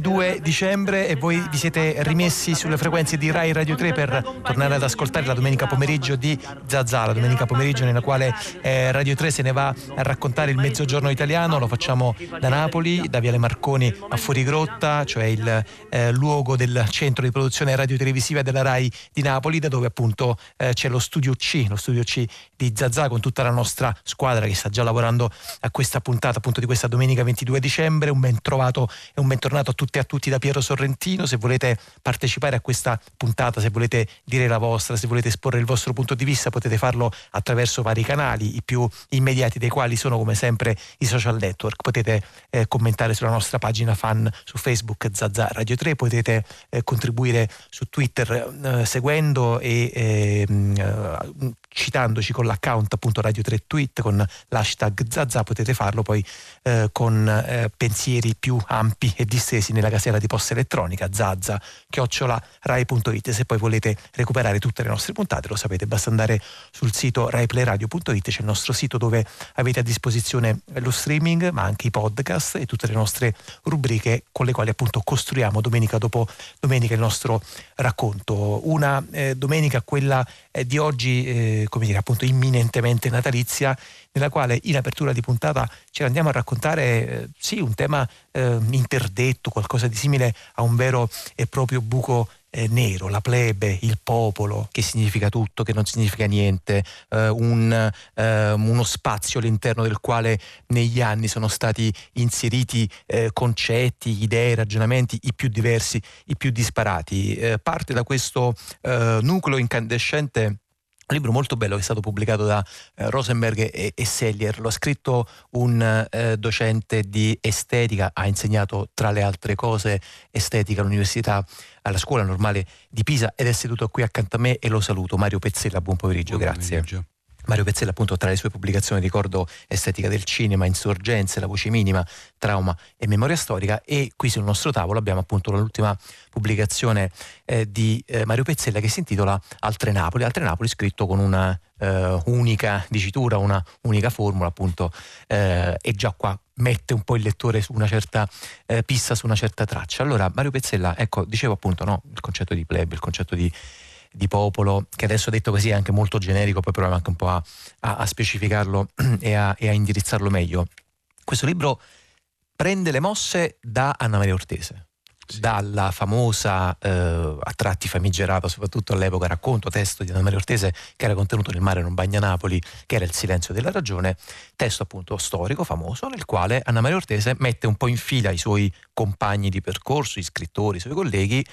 domenica 22 dicembre e voi vi siete rimessi sulle frequenze di Rai Radio 3 per tornare ad ascoltare la domenica pomeriggio di Zazà, la domenica pomeriggio nella quale eh, Radio 3 se ne va a raccontare il mezzogiorno italiano, lo facciamo da Napoli, da Viale Marconi a Fuorigrotta, cioè il eh, luogo del centro di produzione radiotelevisiva della Rai di Napoli, da dove appunto eh, c'è lo studio C, lo studio C di Zazà con tutta la nostra squadra che sta già lavorando a questa puntata appunto di questa domenica 22 dicembre. Un ben trovato e un bentornato a tutti e a tutti da Piero Sorrentino. Se volete partecipare a questa puntata, se volete dire la vostra, se volete esporre il vostro punto di vista, potete farlo attraverso vari canali, i più immediati dei quali sono come sempre i social network. Potete eh, commentare sulla nostra pagina fan su Facebook Zazza Radio 3, potete eh, contribuire su Twitter eh, seguendo e ehm, eh, citandoci con l'account appunto Radio 3 Tweet con l'hashtag Zazza potete farlo poi eh, con eh, pensieri più ampi e distesi nella casella di posta elettronica zazza chiocciola rai.it se poi volete recuperare tutte le nostre puntate lo sapete basta andare sul sito raiplayradio.it c'è il nostro sito dove avete a disposizione lo streaming ma anche i podcast e tutte le nostre rubriche con le quali appunto costruiamo domenica dopo domenica il nostro racconto. Una eh, domenica quella di oggi eh, come dire, appunto imminentemente natalizia, nella quale in apertura di puntata ci andiamo a raccontare eh, sì un tema eh, interdetto, qualcosa di simile a un vero e proprio buco eh, nero, la plebe, il popolo, che significa tutto, che non significa niente, eh, un, eh, uno spazio all'interno del quale negli anni sono stati inseriti eh, concetti, idee, ragionamenti i più diversi, i più disparati. Eh, parte da questo eh, nucleo incandescente un libro molto bello che è stato pubblicato da eh, Rosenberg e, e, Sellier, lo ha scritto un eh, docente di estetica, ha insegnato tra le altre cose estetica all'università, alla scuola normale di Pisa ed è seduto qui accanto a me e lo saluto. Mario Pezzella, buon pomeriggio, buon grazie. Pomeriggio. Mario Pezzella appunto tra le sue pubblicazioni ricordo Estetica del cinema, Insorgenze, La voce minima, Trauma e Memoria storica e qui sul nostro tavolo abbiamo appunto l'ultima pubblicazione eh, di eh, Mario Pezzella che si intitola Altre Napoli, Altre Napoli scritto con una eh, unica dicitura, una unica formula appunto eh, e già qua mette un po' il lettore su una certa eh, pista, su una certa traccia. Allora Mario Pezzella, ecco, dicevo appunto no, il concetto di plebe, il concetto di di popolo, che adesso detto così è anche molto generico, poi proviamo anche un po' a, a, a specificarlo e a, e a, indirizzarlo meglio. Questo libro prende le mosse da Anna Maria Ortese. Sì. Dalla famosa, eh, a tratti famigerata, soprattutto all'epoca, racconto, testo di Anna Maria Ortese che era contenuto nel mare non bagna Napoli, che era Il silenzio della ragione, testo appunto storico, famoso, nel quale Anna Maria Ortese mette un po' in fila i suoi compagni di percorso, i scrittori, i suoi colleghi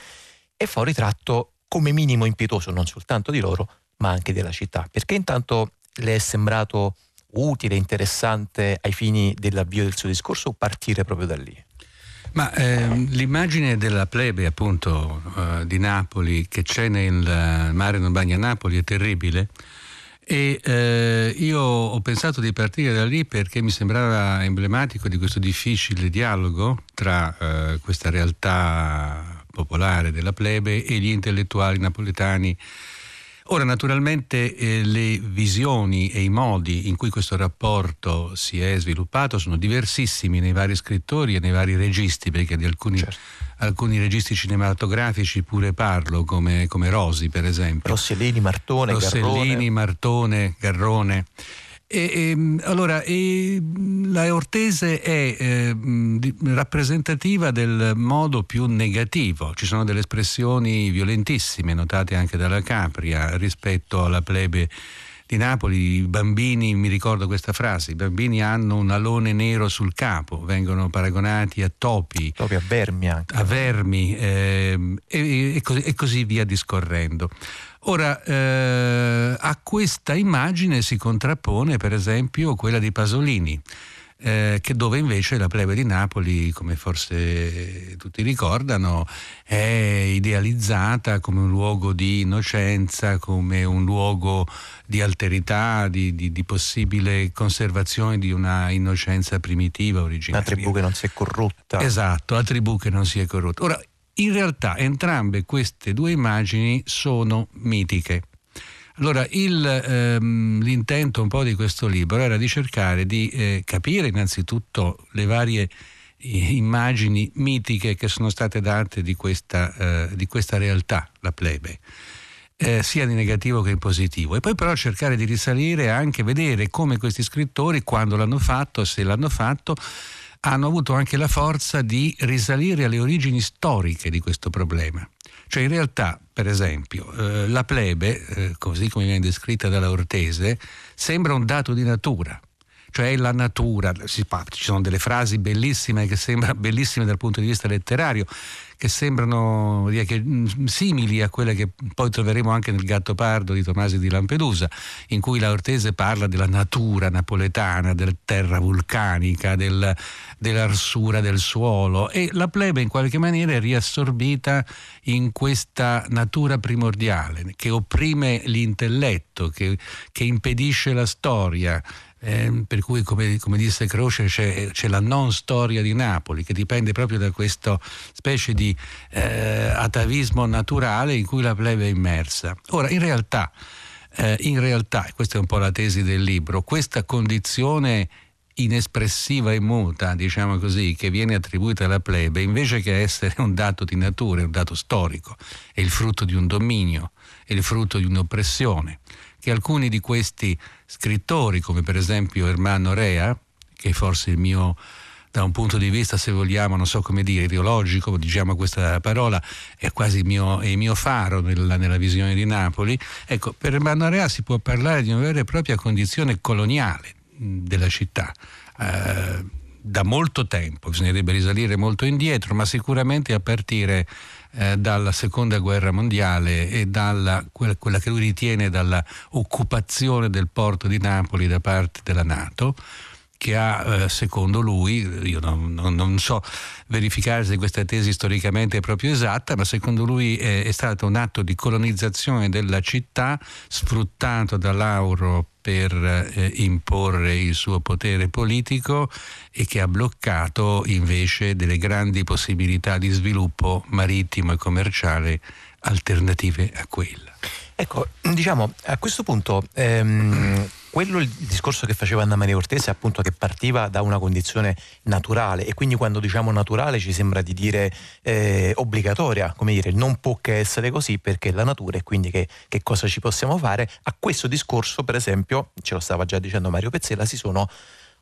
e fa un ritratto come minimo impietoso non soltanto di loro, ma anche della città. Perché intanto le è sembrato utile, interessante ai fini dell'avvio del suo discorso partire proprio da lì? Ma eh, l'immagine della plebe appunto eh, di Napoli che c'è nel mare non bagna Napoli è terribile e eh, io ho pensato di partire da lì perché mi sembrava emblematico di questo difficile dialogo tra eh, questa realtà popolare della plebe e gli intellettuali napoletani. Ora, naturalmente eh, le visioni e i modi in cui questo rapporto si è sviluppato sono diversissimi nei vari scrittori e nei vari registi, perché di alcuni, certo. alcuni registi cinematografici pure parlo, come, come Rosi per esempio. Rossellini, Martone, Rossellini, Garrone. Martone, Garrone. E, e, ehm, allora, e, la Ortese è eh, rappresentativa del modo più negativo. Ci sono delle espressioni violentissime notate anche dalla Capria rispetto alla plebe di Napoli. I bambini, mi ricordo questa frase, i bambini hanno un alone nero sul capo, vengono paragonati a topi. Topi a vermi anche. A vermi eh, e, e, così, e così via discorrendo. Ora, eh, a questa immagine si contrappone per esempio quella di Pasolini. Eh, che dove invece la plebe di Napoli, come forse tutti ricordano, è idealizzata come un luogo di innocenza, come un luogo di alterità, di, di, di possibile conservazione di una innocenza primitiva, originaria. Una tribù che non si è corrotta. Esatto, la tribù che non si è corrotta. Ora, in realtà entrambe queste due immagini sono mitiche. Allora, il, ehm, l'intento un po' di questo libro era di cercare di eh, capire innanzitutto le varie immagini mitiche che sono state date di questa, eh, di questa realtà, la plebe. Eh, sia di negativo che in positivo. E poi però cercare di risalire anche, vedere come questi scrittori, quando l'hanno fatto, se l'hanno fatto, hanno avuto anche la forza di risalire alle origini storiche di questo problema. Cioè in realtà, per esempio, eh, la plebe, eh, così come viene descritta dalla Ortese, sembra un dato di natura cioè la natura. ci sono delle frasi bellissime che sembrano bellissime dal punto di vista letterario, che sembrano che, mm, simili a quelle che poi troveremo anche nel Gatto Pardo di Tomasi di Lampedusa, in cui la Ortese parla della natura napoletana, della terra vulcanica, del, dell'arsura del suolo e la plebe in qualche maniera è riassorbita in questa natura primordiale che opprime l'intelletto, che, che impedisce la storia eh, per cui come, come disse Croce c'è, c'è, la non storia di Napoli che dipende proprio da questa specie di eh, atavismo naturale in cui la plebe è immersa. Ora in realtà, eh, in realtà, questa è un po' la tesi del libro, questa condizione inespressiva e muta, diciamo così, che viene attribuita alla plebe, invece che essere un dato di natura, un dato storico, è il frutto di un dominio, è il frutto di un'oppressione che alcuni di questi scrittori, come per esempio Ermanno Rea, che forse il mio da un punto di vista, se vogliamo, non so come dire, ideologico, diciamo questa parola, è quasi il mio, il mio faro nella, nella, visione di Napoli. Ecco, per Ermanno Rea si può parlare di una vera e propria condizione coloniale della città. Eh, da molto tempo, bisognerebbe risalire molto indietro, ma sicuramente a partire eh, dalla seconda guerra mondiale e dalla quella, che lui ritiene dalla occupazione del porto di Napoli da parte della Nato che ha, eh, secondo lui, io non, non, non, so verificare se questa tesi storicamente è proprio esatta, ma secondo lui è, è stato un atto di colonizzazione della città sfruttato da Lauro per eh, imporre il suo potere politico e che ha bloccato invece delle grandi possibilità di sviluppo marittimo e commerciale alternative a quella. Ecco, diciamo, a questo punto ehm, quello il discorso che faceva Anna Maria Cortese appunto che partiva da una condizione naturale e quindi quando diciamo naturale ci sembra di dire eh, obbligatoria, come dire, non può che essere così perché è la natura e quindi che, che cosa ci possiamo fare. A questo discorso per esempio, ce lo stava già dicendo Mario Pezzella, si sono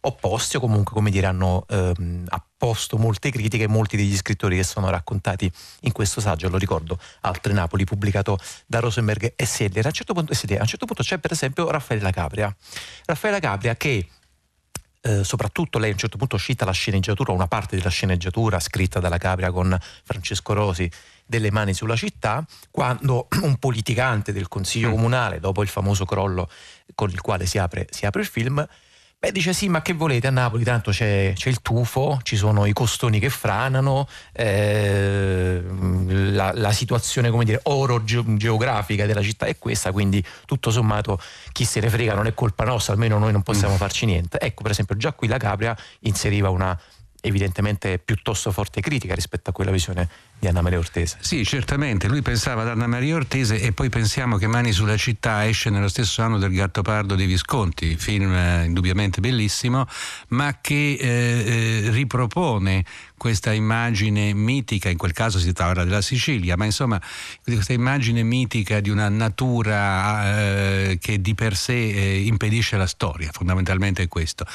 opposti o comunque come dire hanno ehm, apposto molte critiche molti degli scrittori che sono raccontati in questo saggio. Lo ricordo Altre Napoli pubblicato da Rosenberg e Seller a un certo punto, a un certo punto c'è per esempio Raffaella Capria. Raffaella Capria che eh, soprattutto lei a un certo punto cita la sceneggiatura, una parte della sceneggiatura scritta dalla Capria con Francesco Rosi delle mani sulla città, quando un politicante del Consiglio mm. Comunale, dopo il famoso crollo con il quale si apre, si apre il film, Beh, dice sì, ma che volete a Napoli? Tanto c'è, c'è il tufo, ci sono i costoni che franano, eh, la, la, situazione, come dire, oro geografica della città è questa, quindi tutto sommato chi se ne frega non è colpa nostra, almeno noi non possiamo mm. farci niente. Ecco, per esempio, già qui la Capria inseriva una evidentemente piuttosto forte critica rispetto a quella visione di Anna Maria Ortese. Sì, certamente, lui pensava ad Anna Maria Ortese e poi pensiamo che Mani sulla città esce nello stesso anno del Gattopardo di Visconti, film eh, indubbiamente bellissimo, ma che eh, eh, ripropone questa immagine mitica, in quel caso si tratta della Sicilia, ma insomma questa immagine mitica di una natura eh, che di per sé eh, impedisce la storia, fondamentalmente è questo.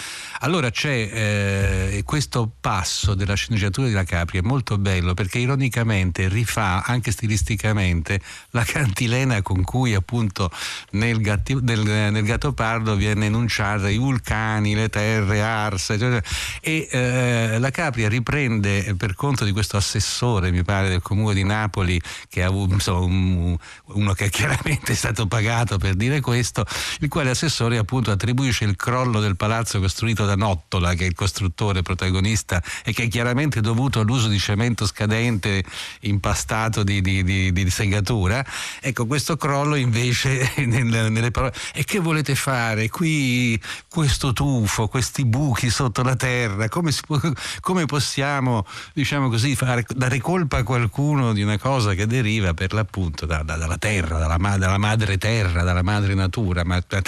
Allora c'è questo passo della sceneggiatura di La Capri, è molto bello perché ironicamente tecnicamente rifà anche stilisticamente la cantilena con cui appunto nel, gatti, nel, nel Gattopardo viene enunciata i vulcani, le terre arse eccetera. e eh, la Capria riprende per conto di questo assessore mi pare del comune di Napoli che ha avuto insomma, un, uno che chiaramente stato pagato per dire questo il quale assessore appunto attribuisce il crollo del palazzo costruito da Nottola che è il costruttore protagonista e che è chiaramente dovuto all'uso di cemento scadente impastato di, di, di, di segatura. Ecco, questo crollo invece nelle, nelle parole. E che volete fare? Qui questo tufo, questi buchi sotto la terra, come, può, come possiamo, diciamo così, fare, dare colpa a qualcuno di una cosa che deriva per l'appunto da, da, dalla terra, dalla, dalla, madre terra, dalla madre natura, ma la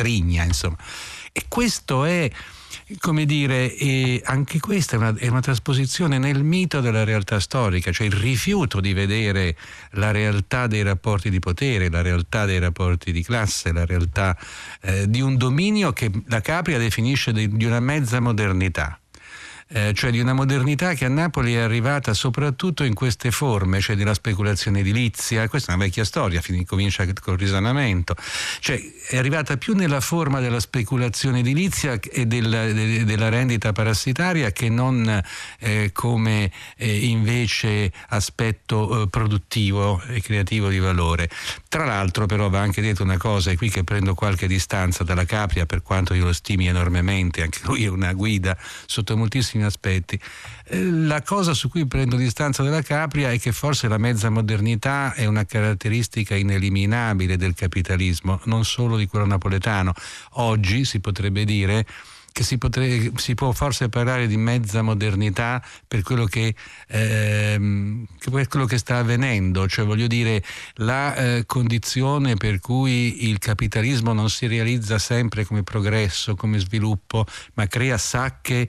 insomma. E questo è come dire, anche questa è una, è una, trasposizione nel mito della realtà storica, cioè il rifiuto di vedere la realtà dei rapporti di potere, la realtà dei rapporti di classe, la realtà eh, di un dominio che la Capria definisce di, di una mezza modernità eh, cioè di una modernità che a Napoli è arrivata soprattutto in queste forme, cioè della speculazione edilizia, questa è una vecchia storia, comincia col risanamento, cioè è arrivata più nella forma della speculazione edilizia e della, de, della rendita parassitaria che non eh, come eh, invece aspetto eh, produttivo e creativo di valore. Tra l'altro però va anche detto una cosa, è qui che prendo qualche distanza dalla Capria per quanto io lo stimi enormemente, anche lui è una guida sotto moltissimi moltissimi aspetti. Eh, la cosa su cui prendo distanza dalla Capria è che forse la mezza modernità è una caratteristica ineliminabile del capitalismo, non solo di quello napoletano. Oggi si potrebbe dire che si, potre, si, può forse parlare di mezza modernità per quello che, ehm, per quello che sta avvenendo, cioè voglio dire la eh, condizione per cui il capitalismo non si realizza sempre come progresso, come sviluppo, ma crea sacche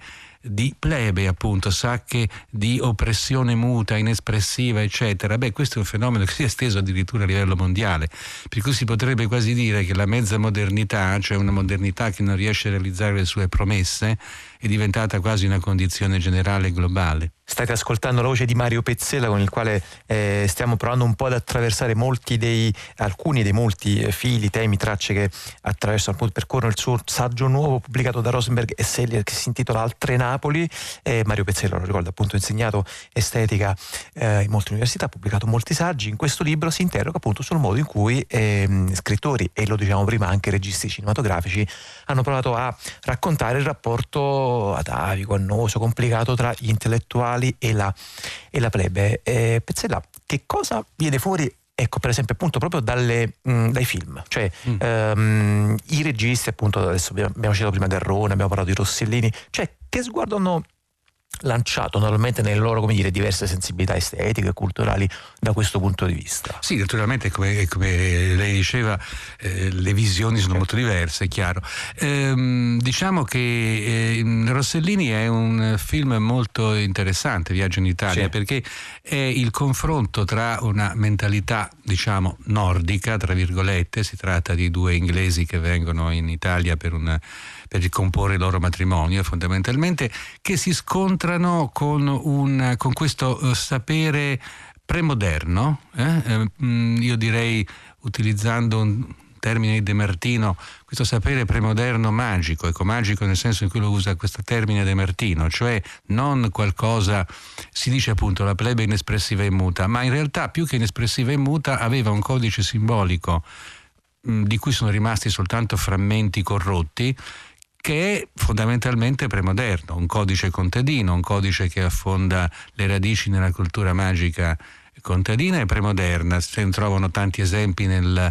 di plebe, appunto, sacche di oppressione muta, inespressiva, eccetera. Beh, questo è un fenomeno che si è esteso addirittura a livello mondiale, per cui si potrebbe quasi dire che la mezza modernità, cioè una modernità che non riesce a realizzare le sue promesse, è diventata quasi una condizione generale globale. State ascoltando la voce di Mario Pezzella con il quale eh, stiamo provando un po' ad attraversare dei, alcuni dei molti eh, fili, temi, tracce che attraversano appunto percorrono il suo saggio nuovo pubblicato da Rosenberg e Sellier che si intitola Altre Napoli. Eh, Mario Pezzella, lo ricordo, appunto insegnato estetica eh, in molte università, ha pubblicato molti saggi. In questo libro si interroga appunto sul modo in cui ehm, scrittori e lo diciamo prima anche registi cinematografici hanno provato a raccontare il rapporto atavico, annoso, complicato tra gli intellettuali intellettuali e la, e la plebe. Eh, Pezzella, che cosa viene fuori ecco per esempio appunto proprio dalle, mh, dai film cioè mm. ehm, i registi appunto adesso abbiamo, abbiamo citato prima Garrone abbiamo parlato di Rossellini cioè che sguardo hanno lanciato normalmente nelle loro come dire, diverse sensibilità estetiche e culturali da questo punto di vista. Sì, naturalmente come, come lei diceva eh, le visioni sono molto diverse, è chiaro. Ehm, diciamo che eh, Rossellini è un film molto interessante, Viaggio in Italia, sì. perché è il confronto tra una mentalità diciamo nordica, tra virgolette, si tratta di due inglesi che vengono in Italia per una per ricomporre il loro matrimonio fondamentalmente, che si scontrano con, un, con questo uh, sapere premoderno, eh? Eh, io direi utilizzando un termine di De Martino, questo sapere premoderno magico, ecco magico nel senso in cui lo usa questo termine De Martino, cioè non qualcosa, si dice appunto la plebe inespressiva e muta, ma in realtà più che inespressiva e muta aveva un codice simbolico di cui sono rimasti soltanto frammenti corrotti che è fondamentalmente premoderno, un codice contadino, un codice che affonda le radici nella cultura magica contadina e premoderna. Se ne trovano tanti esempi nel,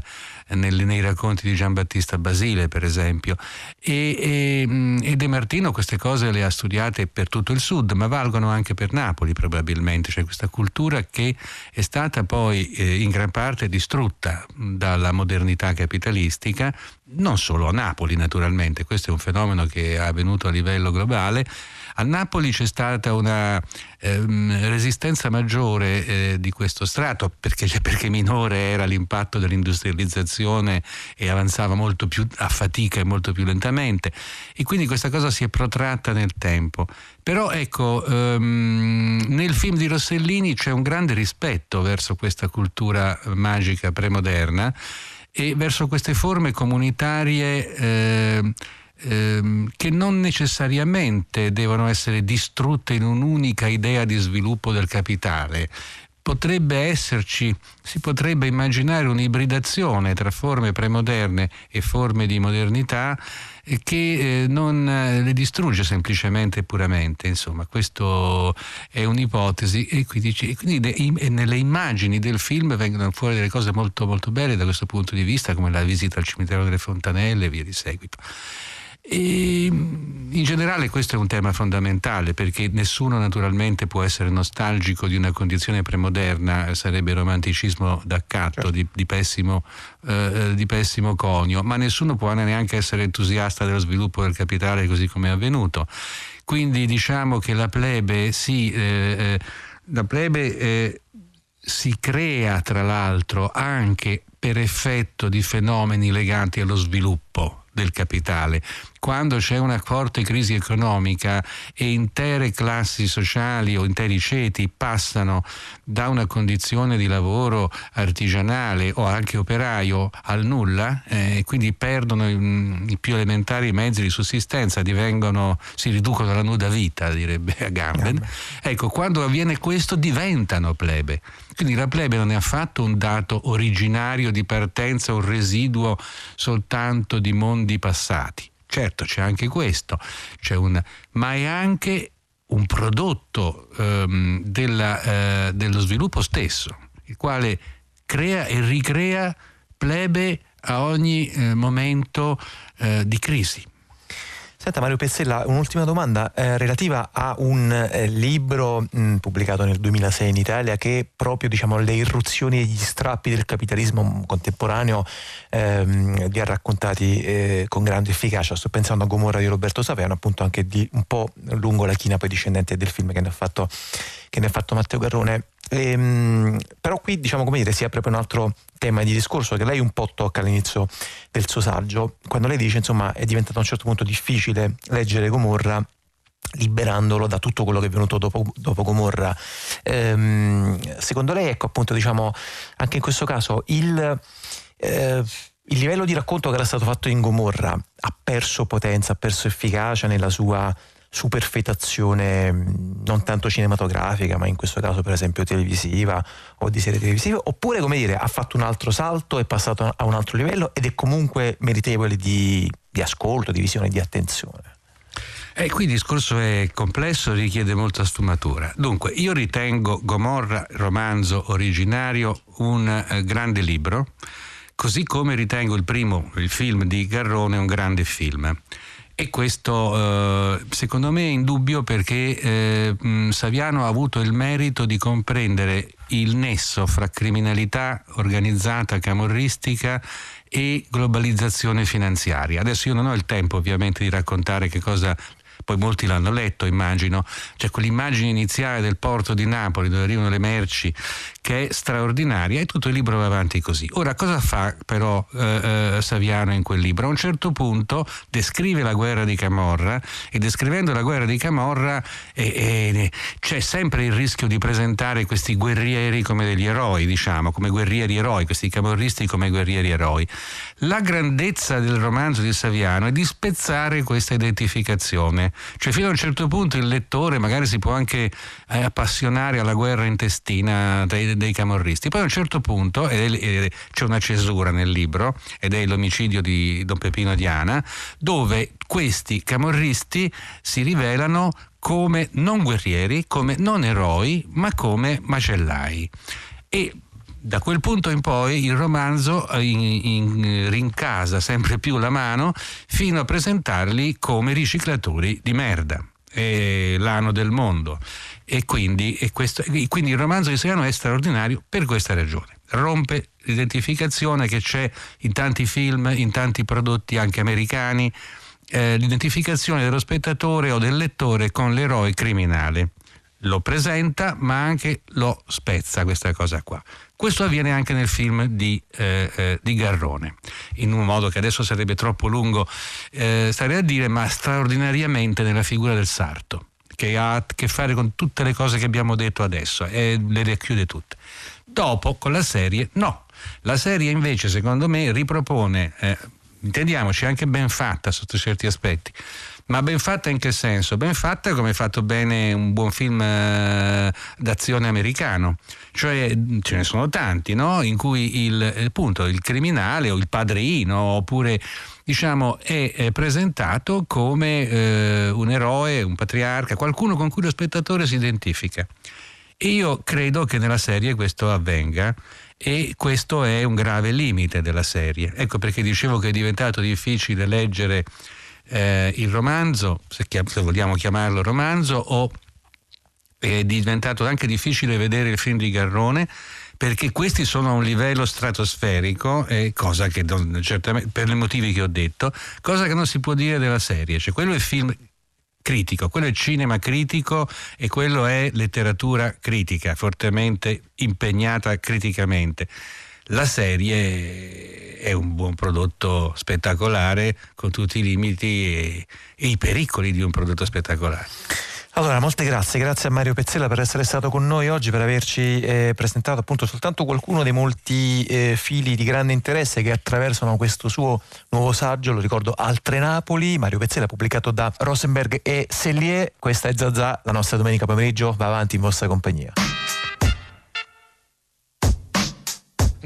nel, nei racconti di Giambattista Basile, per esempio. E, e, e, De Martino queste cose le ha studiate per tutto il sud, ma valgono anche per Napoli probabilmente. C'è questa cultura che è stata poi eh, in gran parte distrutta dalla modernità capitalistica, non solo a Napoli naturalmente, questo è un fenomeno che è avvenuto a livello globale. A Napoli c'è stata una ehm, resistenza maggiore eh, di questo strato perché, perché, minore era l'impatto dell'industrializzazione e avanzava molto più a fatica e molto più lentamente e quindi questa cosa si è protratta nel tempo. Però ecco, ehm, nel film di Rossellini c'è un grande rispetto verso questa cultura magica premoderna e verso queste forme comunitarie eh, ehm, che non necessariamente devono essere distrutte in un'unica idea di sviluppo del capitale. Potrebbe esserci, si potrebbe immaginare un'ibridazione tra forme premoderne e forme di modernità che eh, non eh, le distrugge semplicemente e puramente. Insomma, questa è un'ipotesi e quindi, e quindi de, nelle immagini del film vengono fuori delle cose molto molto belle da questo punto di vista, come la visita al cimitero delle Fontanelle e via di seguito. E in generale questo è un tema fondamentale perché nessuno naturalmente può essere nostalgico di una condizione premoderna, sarebbe romanticismo d'accatto, certo. di, di, pessimo, eh, di, pessimo, conio, ma nessuno può neanche essere entusiasta dello sviluppo del capitale così come è avvenuto. Quindi diciamo che la plebe, sì, eh, eh la plebe eh, si crea tra l'altro anche per effetto di fenomeni legati allo sviluppo del capitale. Quando c'è una forte crisi economica e intere classi sociali o interi ceti passano da una condizione di lavoro artigianale o anche operaio al nulla, eh, quindi perdono i, i, più elementari mezzi di sussistenza, divengono, si riducono alla nuda vita, direbbe Agamben. Ecco, quando avviene questo diventano plebe. Quindi la plebe non è affatto un dato originario di partenza, un residuo soltanto di mondi passati. Certo, c'è anche questo, un, ma è anche un prodotto ehm, della, eh, dello sviluppo stesso, il quale crea e ricrea plebe a ogni eh, momento eh, di crisi. Senta Mario Pezzella, un'ultima domanda eh, relativa a un eh, libro mh, pubblicato nel 2006 in Italia che proprio diciamo, le irruzioni e gli strappi del capitalismo contemporaneo ehm, li ha raccontati eh, con grande efficacia. Sto pensando a Gomorra di Roberto Saviano, appunto anche di un po' lungo la china poi discendente del film che ne ha fatto, ne ha fatto Matteo Garrone. Ehm, però qui diciamo come dire si apre proprio un altro tema di discorso che lei un po' tocca all'inizio del suo saggio, quando lei dice insomma è diventato a un certo punto difficile leggere Gomorra liberandolo da tutto quello che è venuto dopo, dopo Gomorra. Ehm, secondo lei, ecco appunto diciamo anche in questo caso il, eh, il livello di racconto che era stato fatto in Gomorra ha perso potenza, ha perso efficacia nella sua superfetazione non tanto cinematografica, ma in questo caso per esempio televisiva o di serie televisive, oppure come dire ha fatto un altro salto, è passato a un altro livello ed è comunque meritevole di, di ascolto, di visione, di attenzione. E qui il discorso è complesso, richiede molta sfumatura. Dunque, io ritengo Gomorra, romanzo originario, un eh, grande libro, così come ritengo il primo, il film di Garrone, un grande film. E questo eh, secondo me è indubbio perché eh, Saviano ha avuto il merito di comprendere il nesso fra criminalità organizzata camorristica e globalizzazione finanziaria. Adesso io non ho il tempo ovviamente di raccontare che cosa poi molti l'hanno letto immagino, cioè quell'immagine iniziale del porto di Napoli dove arrivano le merci che è straordinaria e tutto il libro va avanti così. Ora cosa fa però eh, eh, Saviano in quel libro? A un certo punto descrive la guerra di Camorra e descrivendo la guerra di Camorra eh, eh, c'è sempre il rischio di presentare questi guerrieri come degli eroi, diciamo, come guerrieri eroi, questi camorristi come guerrieri eroi. La grandezza del romanzo di Saviano è di spezzare questa identificazione, cioè fino a un certo punto il lettore magari si può anche eh, appassionare alla guerra intestina dei, dei, camorristi, poi a un certo punto, e c'è una cesura nel libro, ed è l'omicidio di Don Pepino Diana, dove questi camorristi si rivelano come non guerrieri, come non eroi, ma come macellai. E da quel punto in poi il romanzo in, in, rincasa sempre più la mano fino a presentarli come riciclatori di merda. È l'ano del mondo. E quindi, e questo, e quindi il romanzo di Seriano è straordinario per questa ragione. Rompe l'identificazione che c'è in tanti film, in tanti prodotti anche americani, eh, l'identificazione dello spettatore o del lettore con l'eroe criminale. Lo presenta ma anche lo spezza questa cosa qua. Questo avviene anche nel film di, eh, eh, di Garrone, in un modo che adesso sarebbe troppo lungo eh, stare a dire, ma straordinariamente nella figura del sarto, che ha a che fare con tutte le cose che abbiamo detto adesso e le racchiude tutte. Dopo, con la serie, no. La serie invece, secondo me, ripropone, eh, intendiamoci, anche ben fatta sotto certi aspetti, ma ben fatta in che senso? Ben fatta come è fatto bene un buon film eh, d'azione americano. Cioè ce ne sono tanti, no? In cui il, appunto, il criminale o il padrino oppure diciamo, è, è presentato come eh, un eroe, un patriarca, qualcuno con cui lo spettatore si identifica. E io credo che nella serie questo avvenga e questo è un grave limite della serie. Ecco perché dicevo che è diventato difficile leggere eh, il romanzo, se, se, vogliamo chiamarlo romanzo, o è diventato anche difficile vedere il film di Garrone perché questi sono a un livello stratosferico, eh, cosa che non, certamente, per i motivi che ho detto, cosa che non si può dire della serie. Cioè, quello è film critico, quello è cinema critico e quello è letteratura critica, fortemente impegnata criticamente. La serie è un buon prodotto spettacolare con tutti i limiti e, e i pericoli di un prodotto spettacolare. Allora, molte grazie, grazie a Mario Pezzella per essere stato con noi oggi, per averci eh, presentato appunto soltanto qualcuno dei molti eh, fili di grande interesse che attraversano questo suo nuovo saggio, lo ricordo, Altre Napoli, Mario Pezzella pubblicato da Rosenberg e Sellier, questa è Zazà, la nostra domenica pomeriggio. Va avanti in vostra compagnia.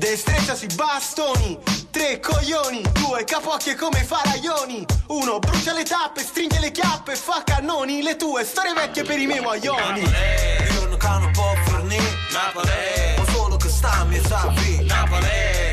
Destrezza sui bastoni, tre coglioni, due capocchie come faraioni, uno brucia le tappe, stringe le chiappe, fa cannoni, le tue storie vecchie per i miei guaglioni. Io non cano può fornire, Napoli, ma solo che sta a mia sapi, Napoli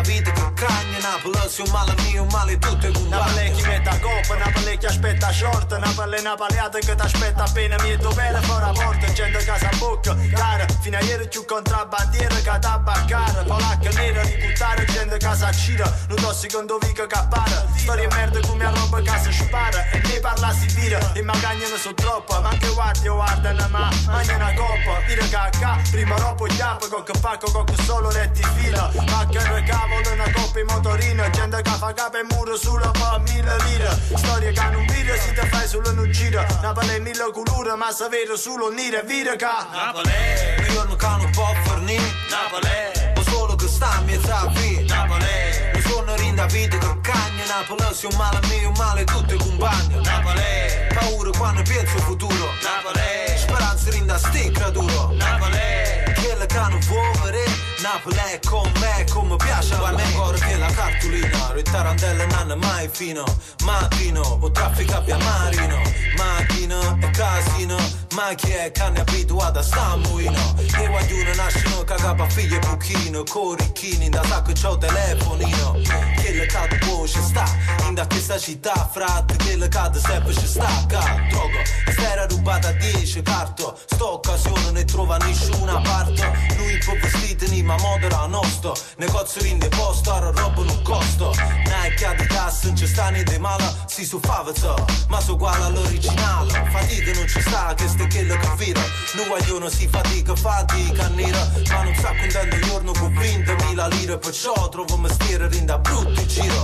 vita che cagna Napoli se un male mio un male tutto è un Napoli chi mette a coppa Napoli chi aspetta short Napoli napaliata che ti aspetta appena. Mi è bene fuori a porta gente casa a bocca cara. Fino a ieri più contrabbandiera che tabaccara polacca nera di buttare gente casa a cira non do secondo vico che appara storia merda come a roba casa spara e ne parla si vira e magagna ne so troppo. Ma anche guardi o guardano ma mangia una coppa. Dire cacca prima dopo chiappa con che pacco con che solo retti fila ma che per cavolo una coppa in motorino Gente che fa capo e muro sulla fa mille lire. Storie che non vire si te fai solo non gira Napoli mille colore ma se vero solo nire vire ca. Napoli Io non cano può fornire Napoli O solo che sta a mezza via Napoli Mi sono rinda vita che cagna Napoli se un male mio male tutti compagni. Napoli Paura quando penso futuro. Napoli Speranza rinda sticca duro Napoli Quella che non vedere Napoli è con me come piace a me. Guarda che la cartolina Le tarantelle non hanno mai fino. Mattino o traffico abbia marino. Macchina e casino Ma chi è che ne abituato a sta muino? E guaglione nascono cagapa figlie e buchino Corichini da sacco c'ho telefonino. Che le cade voce sta In da questa città frat Che le cade sempre ci sta Drogo. E sera rubata a 10 carto Sto occasione ne trova nessuna parte. Lui può vestite ni ma modera nostro. Negozio rinde ora roba non costo. Nike, Adidas, non ci sta niente male Si su favazza, ma so uguale all'originale. Fatica non ci sta, che ste che vira Non vogliono si fatica, fatica nera Ma non sa contento il giorno con 20.000 lire Perciò trovo mestiere rinda brutti giro. Noi che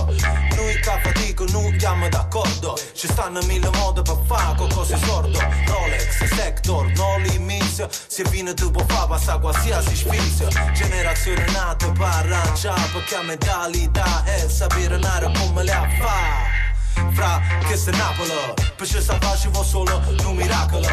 chiamo d'accordo. Ci stanno mille modi per fare cose sordo. Rolex, Sector, no limizio Se viene tu può fare passare qualsiasi sfizio. Generazione nata per arrangiare Perché a mentalità è sapere nare come le fa Fra che se Napoli Pesce salvaggio vo solo un miracolo.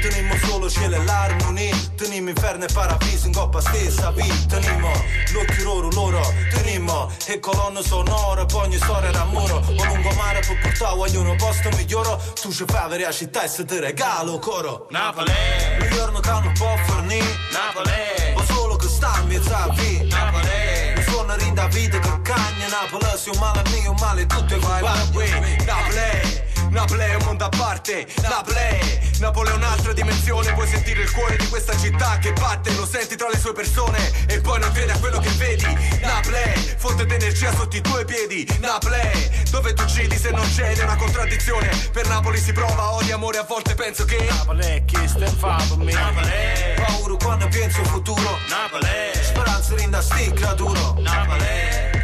Tenimo solo cielo e l'armonia Tenimo inferno e paradiso in coppa stessa vita Tenimo l'occhio loro loro Tenimo e colonne sonore Poi ogni storia d'amore. O lungomare per portare a un posto migliore. Tu ci fai avere a città e se ti regalo coro. Napoli. Un giorno che non può fornire Napoli. O solo che sta in mezzo a via Napoli sono rinda vita che cagna Napoli se un male mio un male tutto è uguale. Napoli Napoli è un mondo a parte, Napoli, Napoli è un'altra dimensione, puoi sentire il cuore di questa città che batte, lo senti tra le sue persone e poi non credi a quello che vedi. Napoli, fonte d'energia sotto i tuoi piedi, Napoli, dove tu uccidi se non c'è ed è una contraddizione. Per Napoli si prova odio, amore, a volte penso che Napoli è chi sta fa per me. Napoli, paura quando penso futuro, Napoli, speranza rinda sticca duro, Napoli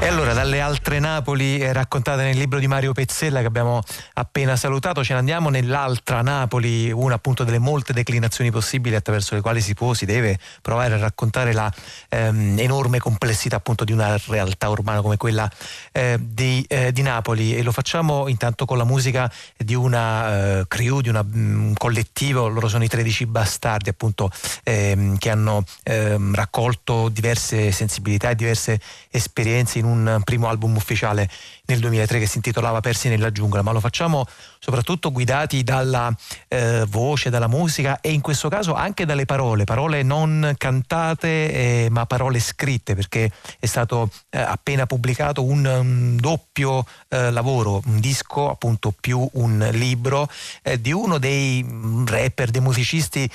E allora dalle altre Napoli eh, raccontate nel libro di Mario Pezzella che abbiamo appena salutato ce ne andiamo nell'altra Napoli una appunto delle molte declinazioni possibili attraverso le quali si può, si deve provare a raccontare la ehm, enorme complessità appunto di una realtà urbana come quella eh, di, eh, di, Napoli. E lo facciamo intanto con la musica di una eh, crew, di una, un collettivo, loro sono i 13 bastardi appunto ehm, che hanno ehm, raccolto diverse sensibilità e diverse esperienze in un primo album ufficiale nel 2003 che si intitolava Persi nella giungla, ma lo facciamo soprattutto guidati dalla eh, voce, dalla musica e in questo caso anche dalle parole, parole non cantate eh, ma parole scritte perché è stato eh, appena pubblicato un, un doppio eh, lavoro, un disco appunto più un libro eh, di uno dei mm, rapper, dei musicisti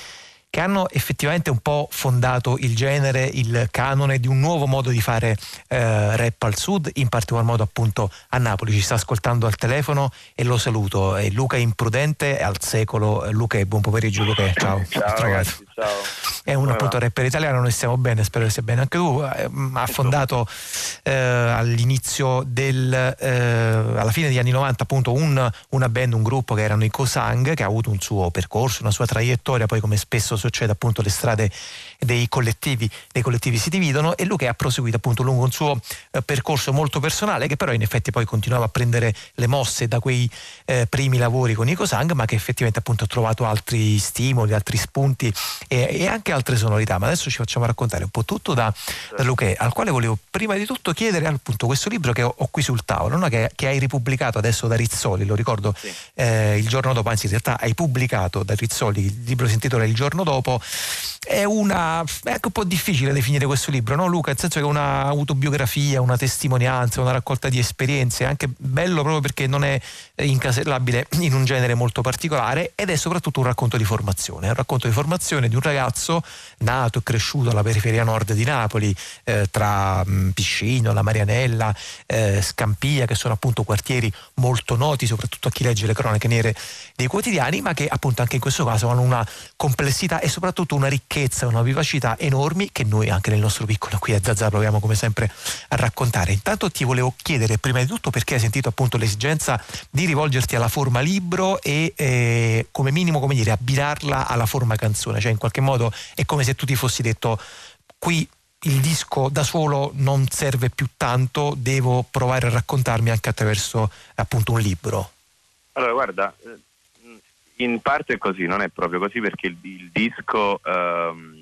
che hanno effettivamente un po' fondato il genere, il canone di un nuovo modo di fare eh, rap al sud, in particolar modo appunto a Napoli. Ci sta ascoltando al telefono e lo saluto. È Luca Imprudente al secolo. Luca, buon pomeriggio Luca, ciao. Ciao ragazzi, ciao. È un appunto rapper italiano, noi stiamo bene, spero che sia bene anche tu. Eh, ha fondato eh, all'inizio del eh, alla fine degli anni 90 appunto un, una band, un gruppo che erano i Cosang, che ha avuto un suo percorso, una sua traiettoria, poi come spesso succede appunto le strade dei collettivi, dei collettivi si dividono e Luca ha proseguito appunto lungo un suo eh, percorso molto personale che però in effetti poi continuava a prendere le mosse da quei eh, primi lavori con Nico Sang ma che effettivamente appunto ha trovato altri stimoli, altri spunti e, e anche altre sonorità ma adesso ci facciamo raccontare un po' tutto da, da Luca al quale volevo prima di tutto chiedere appunto questo libro che ho, ho qui sul tavolo no? che, che, hai ripubblicato adesso da Rizzoli lo ricordo sì. eh, il giorno dopo anzi in realtà hai pubblicato da Rizzoli il libro si intitola Il giorno dopo è una è anche un po' difficile definire questo libro, no Luca? Nel senso che è una autobiografia, una testimonianza, una raccolta di esperienze, è anche bello proprio perché non è incasellabile in un genere molto particolare ed è soprattutto un racconto di formazione, un racconto di formazione di un ragazzo nato e cresciuto alla periferia nord di Napoli, eh, tra mh, Piscino, la Marianella, eh, Scampia, che sono appunto quartieri molto noti, soprattutto a chi legge le cronache nere dei quotidiani, ma che appunto anche in questo caso hanno una complessità e soprattutto una ricchezza, una vivacità enormi che noi anche nel nostro piccolo qui a Zazza proviamo come sempre a raccontare. Intanto ti volevo chiedere prima di tutto perché hai sentito appunto l'esigenza di rivolgerti alla forma libro e eh, come minimo come dire abbinarla alla forma canzone, cioè in qualche modo è come se tu ti fossi detto qui il disco da solo non serve più tanto, devo provare a raccontarmi anche attraverso appunto un libro. Allora, guarda, eh, in parte è così, non è proprio così perché il, il disco ehm,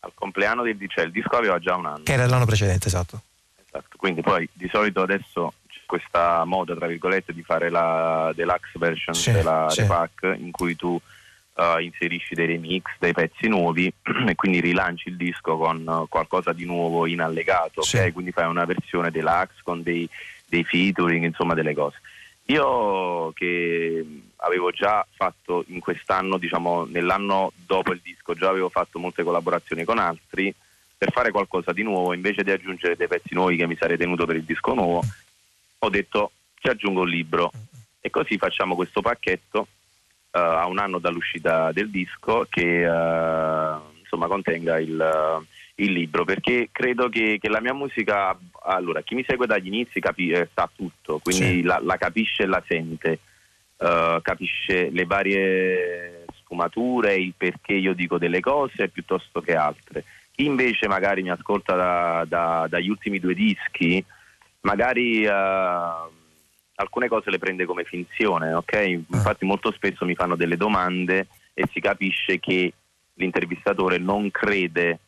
al compleanno del cioè il disco aveva già un anno. Che era l'anno precedente, esatto. Esatto, quindi poi di solito adesso c'è questa moda, tra virgolette, di fare la deluxe version sì, della sì. repack in cui tu uh, inserisci dei remix, dei pezzi nuovi e quindi rilanci il disco con uh, qualcosa di nuovo in allegato, sì. okay? quindi fai una versione deluxe con dei, dei featuring, insomma delle cose. Io che avevo già fatto in quest'anno, diciamo nell'anno dopo il disco, già avevo fatto molte collaborazioni con altri, per fare qualcosa di nuovo, invece di aggiungere dei pezzi nuovi che mi sarei tenuto per il disco nuovo, ho detto ci aggiungo un libro. E così facciamo questo pacchetto uh, a un anno dall'uscita del disco che uh, insomma contenga il, uh, il, libro. Perché credo che, che, la mia musica allora chi mi segue dagli inizi capi, eh, sa tutto quindi sì. la, la, capisce e la sente capisce le varie sfumature il perché io dico delle cose piuttosto che altre chi invece magari mi ascolta da, da, dagli ultimi due dischi magari alcune cose le prende come finzione, ok? Ah. Infatti molto spesso mi fanno delle domande e si capisce che l'intervistatore non crede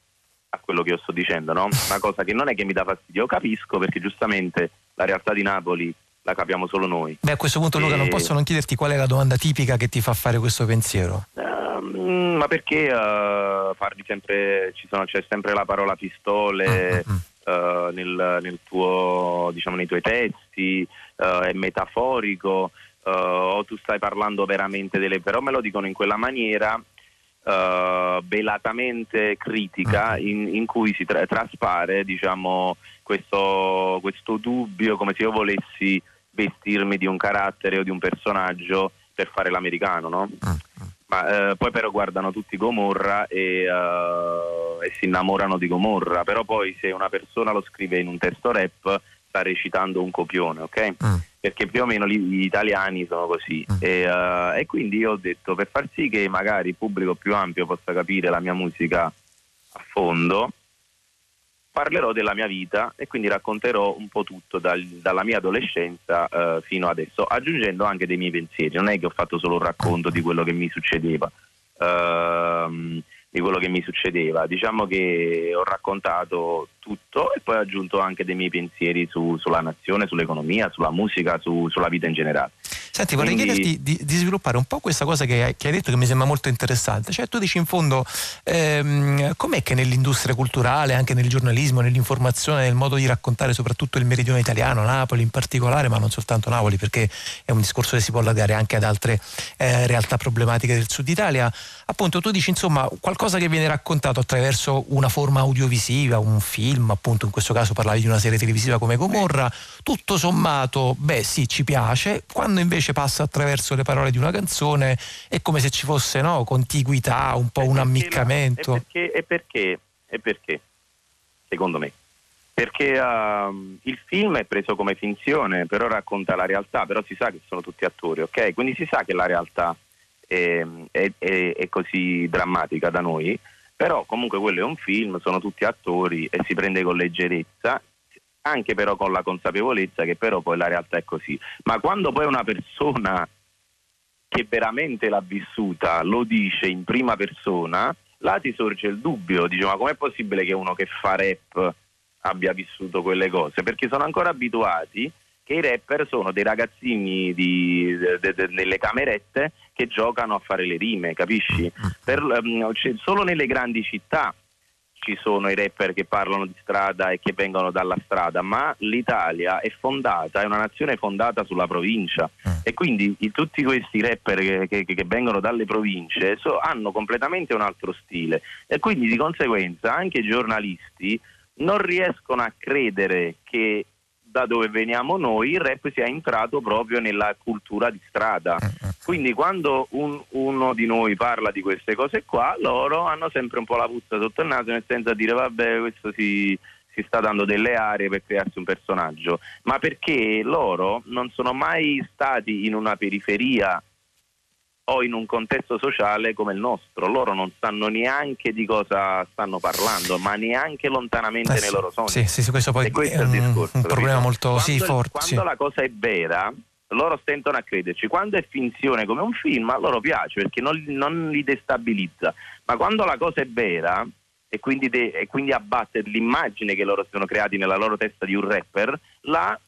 a quello che io sto dicendo, no? Una cosa che non è che mi dà fastidio, io capisco perché giustamente la realtà di Napoli la capiamo solo noi. Beh, a questo punto Luca non posso non chiederti qual è la domanda tipica che ti fa fare questo pensiero. Uh, ma perché uh, parli sempre, sono, c'è sempre la parola pistole uh, nel, nel tuo, diciamo, nei tuoi testi, uh, è metaforico o tu stai parlando veramente delle... però me lo dicono in quella maniera Uh, velatamente critica mm. in, in cui si tra- traspare diciamo, questo, questo, dubbio come se io volessi vestirmi di un carattere o di un personaggio per fare l'americano no? Mm. Ma, uh, poi però guardano tutti Gomorra e, uh, e si innamorano di Gomorra però poi se una persona lo scrive in un testo rap sta recitando un copione, ok? Mm. Perché più o meno gli italiani sono così. Mm. E, uh, e, quindi io ho detto per far sì che magari il pubblico più ampio possa capire la mia musica a fondo, parlerò della mia vita e quindi racconterò un po' tutto dal, dalla mia adolescenza uh, fino adesso, aggiungendo anche dei miei pensieri. Non è che ho fatto solo un racconto di quello che mi succedeva. uh, di quello che mi succedeva. Diciamo che ho raccontato tutto e poi ho aggiunto anche dei miei pensieri su, sulla nazione, sull'economia, sulla musica, su, sulla vita in generale. Senti, vorrei Quindi... chiederti di, di, sviluppare un po' questa cosa che hai, che hai, detto che mi sembra molto interessante. Cioè, tu dici in fondo ehm, com'è che nell'industria culturale, anche nel giornalismo, nell'informazione, nel modo di raccontare soprattutto il meridione italiano, Napoli in particolare, ma non soltanto Napoli, perché è un discorso che si può allargare anche ad altre eh, realtà problematiche del sud Italia. Appunto, tu dici insomma qualcosa che viene raccontato attraverso una forma audiovisiva, un film, appunto, in questo caso parlavi di una serie televisiva come Gomorra, tutto sommato, beh, sì, ci piace, quando invece invece passa attraverso le parole di una canzone, è come se ci fosse no, contiguità, un po' un ammiccamento. E perché, e perché, e perché, secondo me? Perché uh, il film è preso come finzione, però racconta la realtà, però si sa che sono tutti attori, ok? Quindi si sa che la realtà è, è, è, è così drammatica da noi, però comunque quello è un film, sono tutti attori e si prende con leggerezza anche però con la consapevolezza che però poi la realtà è così. Ma quando poi una persona che veramente l'ha vissuta lo dice in prima persona, là ti sorge il dubbio, dice ma com'è possibile che uno che fa rap abbia vissuto quelle cose? Perché sono ancora abituati che i rapper sono dei ragazzini di, de, de, nelle camerette che giocano a fare le rime, capisci? Per, um, cioè, solo nelle grandi città ci sono i rapper che parlano di strada e che vengono dalla strada, ma l'Italia è fondata, è una nazione fondata sulla provincia mm. e quindi i, tutti questi rapper che, che, che vengono dalle province so, hanno completamente un altro stile e quindi di conseguenza anche i giornalisti non riescono a credere che da dove veniamo noi il rap sia entrato proprio nella cultura di strada. Mm, mm. Quindi quando un, uno di noi parla di queste cose qua, loro hanno sempre un po' la puzza sotto il naso, nel senso a dire vabbè questo si, si sta dando delle aree per crearsi un personaggio, ma perché loro non sono mai stati in una periferia o in un contesto sociale come il nostro. Loro non sanno neanche di cosa stanno parlando, ma neanche lontanamente eh nei loro sogni. Sì, sì, questo poi questo è, un, discorso, un problema molto quando, sì, forte. Quando sì. la cosa è vera, loro stentano a crederci. Quando è finzione come un film, a loro piace perché non, non li destabilizza. Ma quando la cosa è vera, e quindi, de- e quindi abbatte l'immagine che loro sono creati nella loro testa di un rapper, là,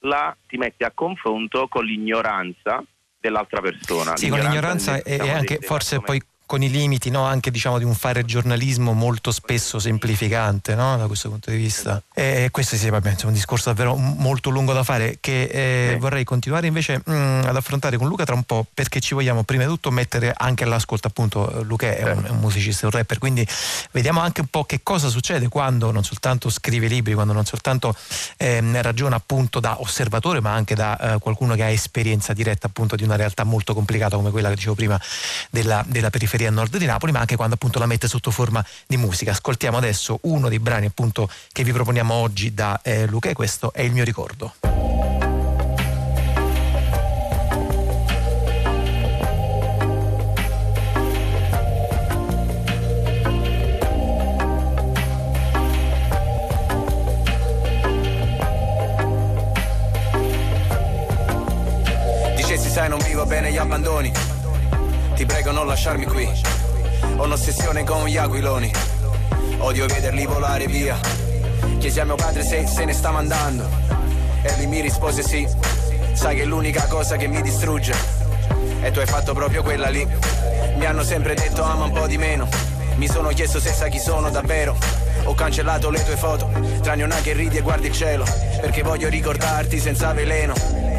là ti metti a confronto con l'ignoranza dell'altra persona. Sì, con l'ignoranza e, e anche forse poi con i limiti no? anche diciamo, di un fare giornalismo molto spesso semplificante no? da questo punto di vista. E questo sì, vabbè, è un discorso davvero molto lungo da fare che eh, sì. vorrei continuare invece mh, mm, ad affrontare con Luca tra un po' perché ci vogliamo prima di tutto mettere anche all'ascolto appunto Luca è un, è un musicista, un rapper, quindi vediamo anche un po' che cosa succede quando non soltanto scrive libri, quando non soltanto eh, ragiona appunto da osservatore ma anche da eh, qualcuno che ha esperienza diretta appunto di una realtà molto complicata come quella che dicevo prima della, della periferia periferia a nord di Napoli, ma anche quando appunto la mette sotto forma di musica. Ascoltiamo adesso uno dei brani appunto che vi proponiamo oggi da eh, Luca e questo è il mio ricordo. Sai non vivo bene gli abbandoni ti prego non lasciarmi qui. Ho un'ossessione con gli aquiloni. Odio vederli volare via. Chiesi a mio padre se se ne stava andando. E lui mi rispose sì. Sai che l'unica cosa che mi distrugge. E tu hai fatto proprio quella lì. Mi hanno sempre detto ama un po' di meno. Mi sono chiesto se sai chi sono davvero. Ho cancellato le tue foto, tranne una che ridi e guardi il cielo. Perché voglio ricordarti senza veleno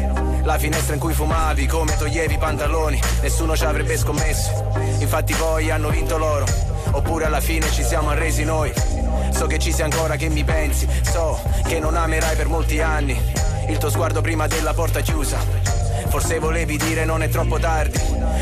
la finestra in cui fumavi, come toglievi i pantaloni, nessuno ci avrebbe scommesso. Infatti poi hanno vinto loro, oppure alla fine ci siamo arresi noi. So che ci sei ancora che mi pensi, so che non amerai per molti anni. Il tuo sguardo prima della porta chiusa. Forse volevi dire non è troppo tardi.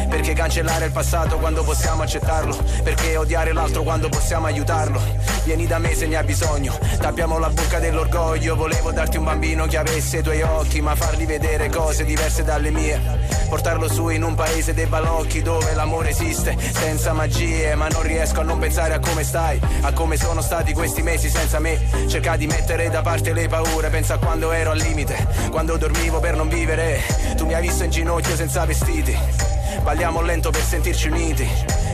Perché cancellare il passato quando possiamo accettarlo? Perché odiare l'altro quando possiamo aiutarlo? Vieni da me se ne hai bisogno, tappiamo la bocca dell'orgoglio. Volevo darti un bambino che avesse i tuoi occhi, ma fargli vedere cose diverse dalle mie. Portarlo su in un paese dei balocchi dove l'amore esiste senza magie, ma non riesco a non pensare a come stai, a come sono stati questi mesi senza me. Cerca di mettere da parte le paure, pensa a quando ero al limite, quando dormivo per non vivere. Tu mi hai visto in ginocchio senza vestiti Balliamo lento per sentirci uniti.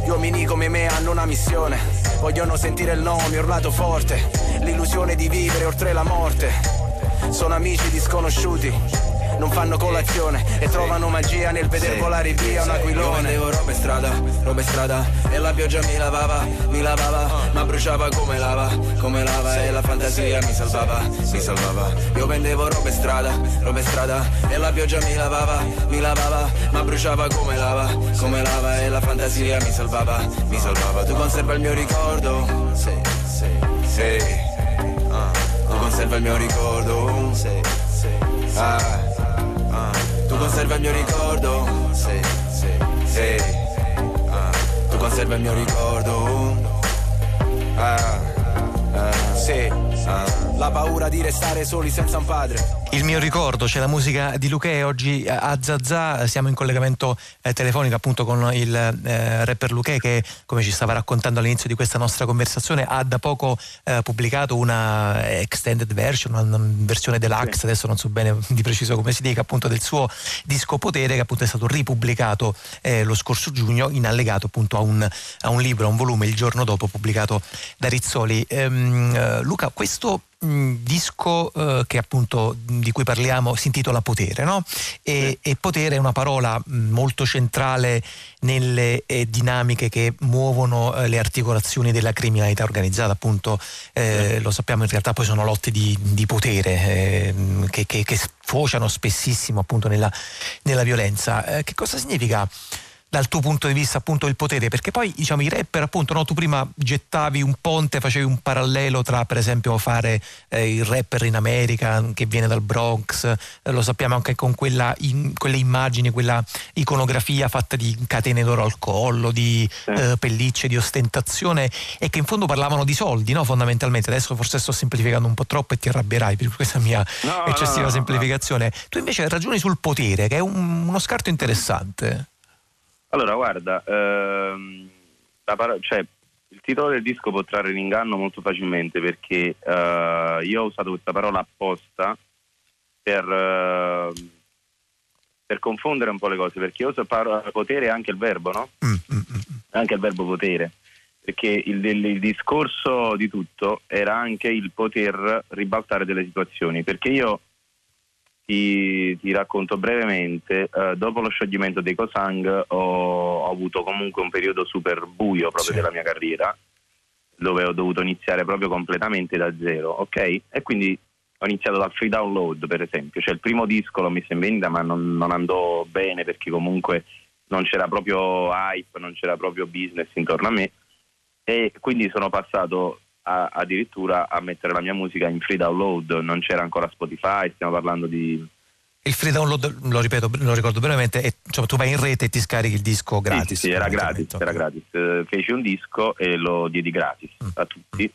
Gli uomini come me hanno una missione. Vogliono sentire il nome urlato forte. L'illusione di vivere oltre la morte. Sono amici di sconosciuti non fanno colazione e trovano magia nel veder volare via un aquilone. Io vendevo roba strada, roba in strada e la pioggia mi lavava, mi lavava, ma bruciava come lava, come lava e la fantasia mi salvava, mi salvava. Io vendevo roba in strada, roba in strada e la pioggia mi lavava, mi lavava, ma bruciava come lava, come lava e la fantasia mi salvava, mi salvava. Tu conserva il mio ricordo? Sì, sì, sì. Tu conserva il mio ricordo? Sì, sì, sì. Ah. Tu conserva il mio ricordo? Sì, sì, sì. Ah. Tu conserva il mio ricordo? Ah, ah, sì. Ah. La paura di restare soli senza un padre. Il mio ricordo, c'è la musica di Luque oggi eh, a Zazà siamo in collegamento eh, telefonico appunto con il eh, rapper Luque che come ci stava raccontando all'inizio di questa nostra conversazione ha da poco eh, pubblicato una extended version, una versione deluxe, sì. adesso non so bene di preciso come si dica, appunto del suo disco Potere che appunto è stato ripubblicato eh, lo scorso giugno in allegato appunto a un, a un, libro, a un volume il giorno dopo pubblicato da Rizzoli. Ehm, eh, Luca, questo disco eh, che appunto di cui parliamo si intitola Potere, no? E, e potere è una parola molto centrale nelle eh, dinamiche che muovono eh, le articolazioni della criminalità organizzata, appunto eh, lo sappiamo in realtà poi sono lotte di, di potere eh, che, che, che, sfociano spessissimo appunto nella, nella violenza. Eh, che cosa significa? Dal tuo punto di vista appunto il potere? Perché poi diciamo i rapper appunto no, tu prima gettavi un ponte facevi un parallelo tra per esempio fare eh, il rapper in America che viene dal Bronx eh, lo sappiamo anche con quella in, quelle immagini quella iconografia fatta di catene d'oro al collo di eh, pellicce di ostentazione e che in fondo parlavano di soldi no fondamentalmente. Adesso forse sto semplificando un po' troppo e ti arrabbierai per questa mia no, eccessiva semplificazione. Tu invece ragioni sul potere che è un, uno scarto interessante allora, guarda, ehm, paro- cioè, il titolo del disco può trarre in inganno molto facilmente perché eh, io ho usato questa parola apposta per, eh, per, confondere un po' le cose, perché io uso parola potere anche il verbo, no? Mm, mm, mm, anche il verbo potere, perché il, il, il discorso di tutto era anche il poter ribaltare delle situazioni, perché io ti, ti, racconto brevemente, uh, dopo lo scioglimento dei Cosang ho, ho, avuto comunque un periodo super buio proprio sì. della mia carriera, dove ho dovuto iniziare proprio completamente da zero, ok? E quindi ho iniziato dal free download per esempio, cioè il primo disco l'ho messo in vendita ma non, non andò bene perché comunque non c'era proprio hype, non c'era proprio business intorno a me e quindi sono passato a, addirittura a mettere la mia musica in free download, non c'era ancora Spotify, stiamo parlando di... Il free download, lo ripeto, lo ricordo brevemente, è, cioè, tu vai in rete e ti scarichi il disco gratis. Sì, sì era gratis, era gratis. Uh, feci un disco e lo diedi gratis mm. a tutti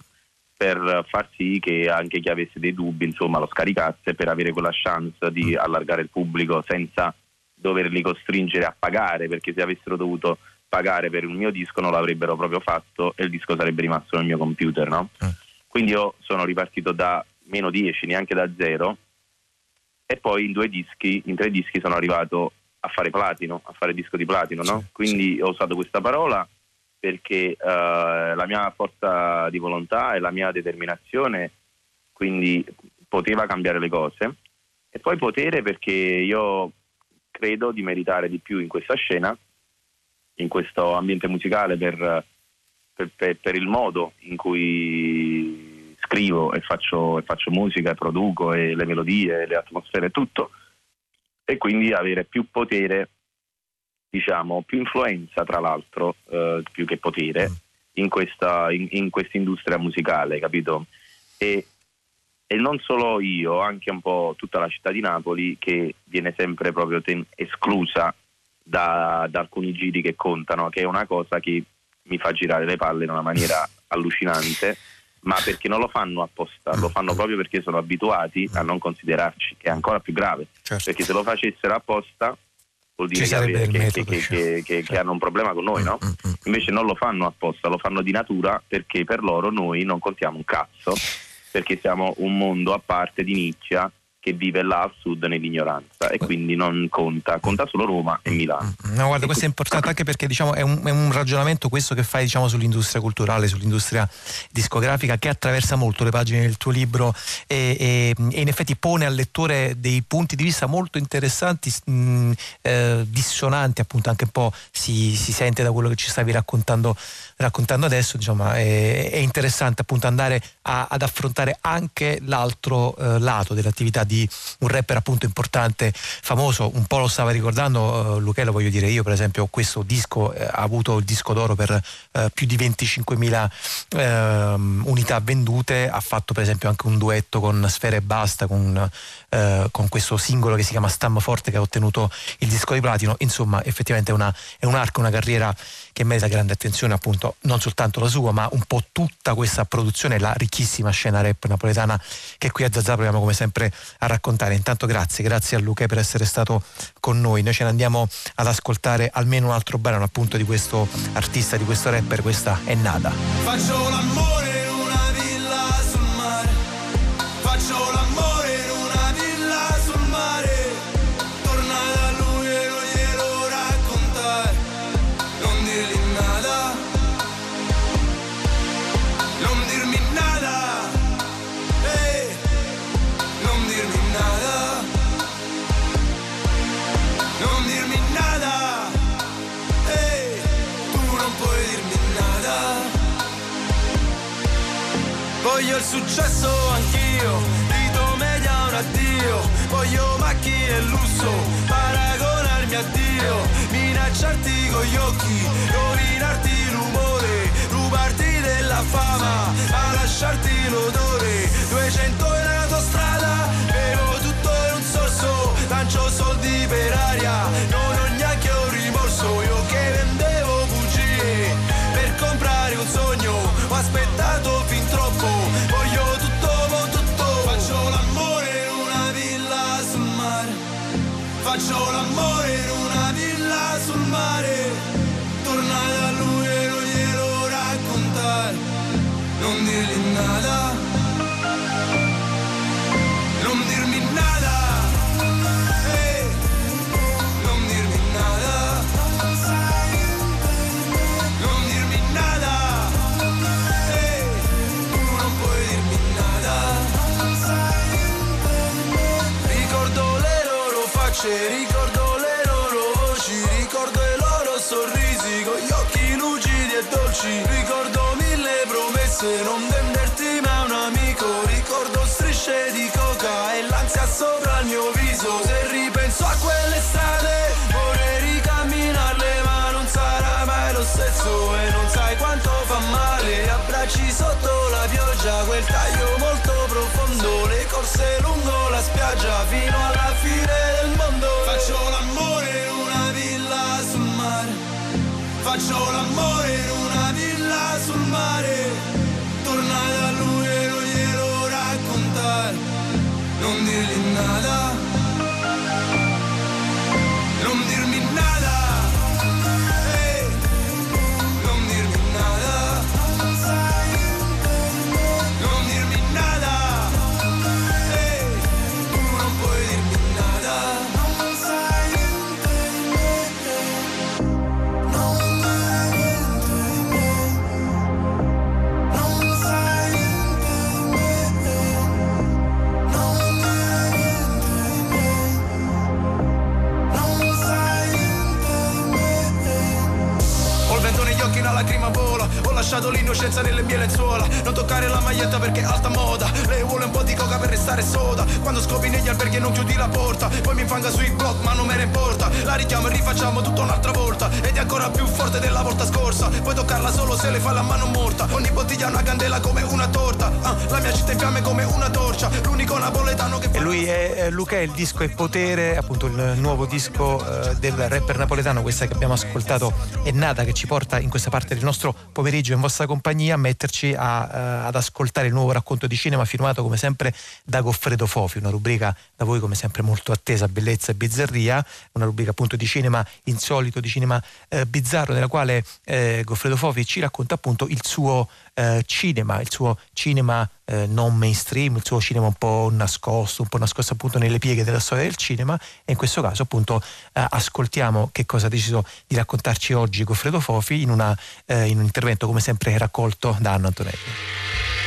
per far sì che anche chi avesse dei dubbi insomma, lo scaricasse per avere quella chance di mm. allargare il pubblico senza doverli costringere a pagare perché se avessero dovuto pagare per un mio disco non l'avrebbero proprio fatto e il disco sarebbe rimasto nel mio computer, no? Mm. Quindi io sono ripartito da meno 10, neanche da zero, e poi in due dischi, in tre dischi sono arrivato a fare platino, a fare disco di platino, no? Quindi ho usato questa parola perché uh, la mia forza di volontà e la mia determinazione quindi poteva cambiare le cose e poi potere perché io credo di meritare di più in questa scena in questo ambiente musicale per, per, per, il modo in cui scrivo e faccio, e faccio musica, e produco e le melodie, le atmosfere tutto e quindi avere più potere, diciamo, più influenza tra l'altro, eh, più che potere in questa in, in industria musicale, capito? E, e, non solo io, anche un po' tutta la città di Napoli che viene sempre proprio ten- esclusa da, da, alcuni giri che contano, che è una cosa che mi fa girare le palle in una maniera allucinante, ma perché non lo fanno apposta, lo fanno proprio perché sono abituati a non considerarci, che è ancora più grave, certo. perché se lo facessero apposta vuol dire che, che, che, che, certo. hanno un problema con noi, no? Mm, mm, mm. Invece non lo fanno apposta, lo fanno di natura perché per loro noi non contiamo un cazzo, perché siamo un mondo a parte di nicchia che vive là al sud nell'ignoranza e quindi non conta, conta solo Roma e Milano. Mm, no, guarda, questo è importante anche perché diciamo, è, un, è, un, ragionamento questo che fai diciamo, sull'industria culturale, sull'industria discografica che attraversa molto le pagine del tuo libro e, e, e in effetti pone al lettore dei punti di vista molto interessanti, mh, mm, eh, dissonanti appunto anche un po' si, si, sente da quello che ci stavi raccontando, raccontando adesso, diciamo, è, è, interessante appunto andare a, ad affrontare anche l'altro eh, lato dell'attività di un rapper appunto importante, famoso, un po' lo stava ricordando uh, Luca, lo voglio dire io per esempio, questo disco eh, ha avuto il disco d'oro per eh, più di 25.000 eh, unità vendute, ha fatto per esempio anche un duetto con Sfera e Basta, con, eh, con, questo singolo che si chiama Stamma Forte che ha ottenuto il disco di platino, insomma effettivamente è, una, è un arco, una carriera che merita grande attenzione appunto non soltanto la sua ma un po' tutta questa produzione, la ricchissima scena rap napoletana che qui a Zazza proviamo come sempre a raccontare. Intanto grazie, grazie a Luca per essere stato con noi. Noi ce ne andiamo ad ascoltare almeno un altro brano appunto di questo artista, di questo rapper, questa è Nada. Faccio l'amore in una villa sul mare, faccio l'amore Voglio il successo anch'io, Rito media un addio. Voglio macchine e lusso, paragonarmi a Dio. Minacciarti con gli occhi, rovinarti l'umore Rubarti della fama, ma lasciarti l'odore. 200 in autostrada, bevo tutto in un sorso. Lancio soldi per aria, non Faccio l'amore in una villa sul mare. Tornare da lui e non glielo raccontare. Non dirgli nada. Facce, ricordo le loro voci, ricordo i loro sorrisi con gli occhi lucidi e dolci, ricordo mille promesse, non Faccio l'innocenza nelle mie lenzuola. Non toccare la maglietta perché è alta moda Coca per restare soda. Quando scopi negli alberghi e non chiudi la porta. Poi mi infanga sui block ma non me ne importa. La richiamo e rifacciamo tutto un'altra volta. Ed è ancora più forte della volta scorsa. Puoi toccarla solo se le fa la mano morta. Ogni bottiglia è una candela come una torta. Ah, La mia città in fiamme come una torcia. L'unico napoletano che. E lui è Luca, il disco è Potere Appunto il nuovo disco uh, del rapper napoletano. Questa che abbiamo ascoltato è nata Che ci porta in questa parte del nostro pomeriggio in vostra compagnia a metterci a, uh, ad ascoltare il nuovo racconto di cinema firmato come sempre da Goffredo Fofi, una rubrica da voi come sempre molto attesa, bellezza e bizzarria, una rubrica appunto di cinema insolito, di cinema uh, bizzarro, nella quale uh, Goffredo Fofi ci racconta appunto il suo cinema, il suo cinema eh, non mainstream, il suo cinema un po' nascosto, un po' nascosto appunto nelle pieghe della storia del cinema e in questo caso appunto eh, ascoltiamo che cosa ha deciso di raccontarci oggi Goffredo Fofi in, una, eh, in un intervento come sempre raccolto da Anno Antonelli.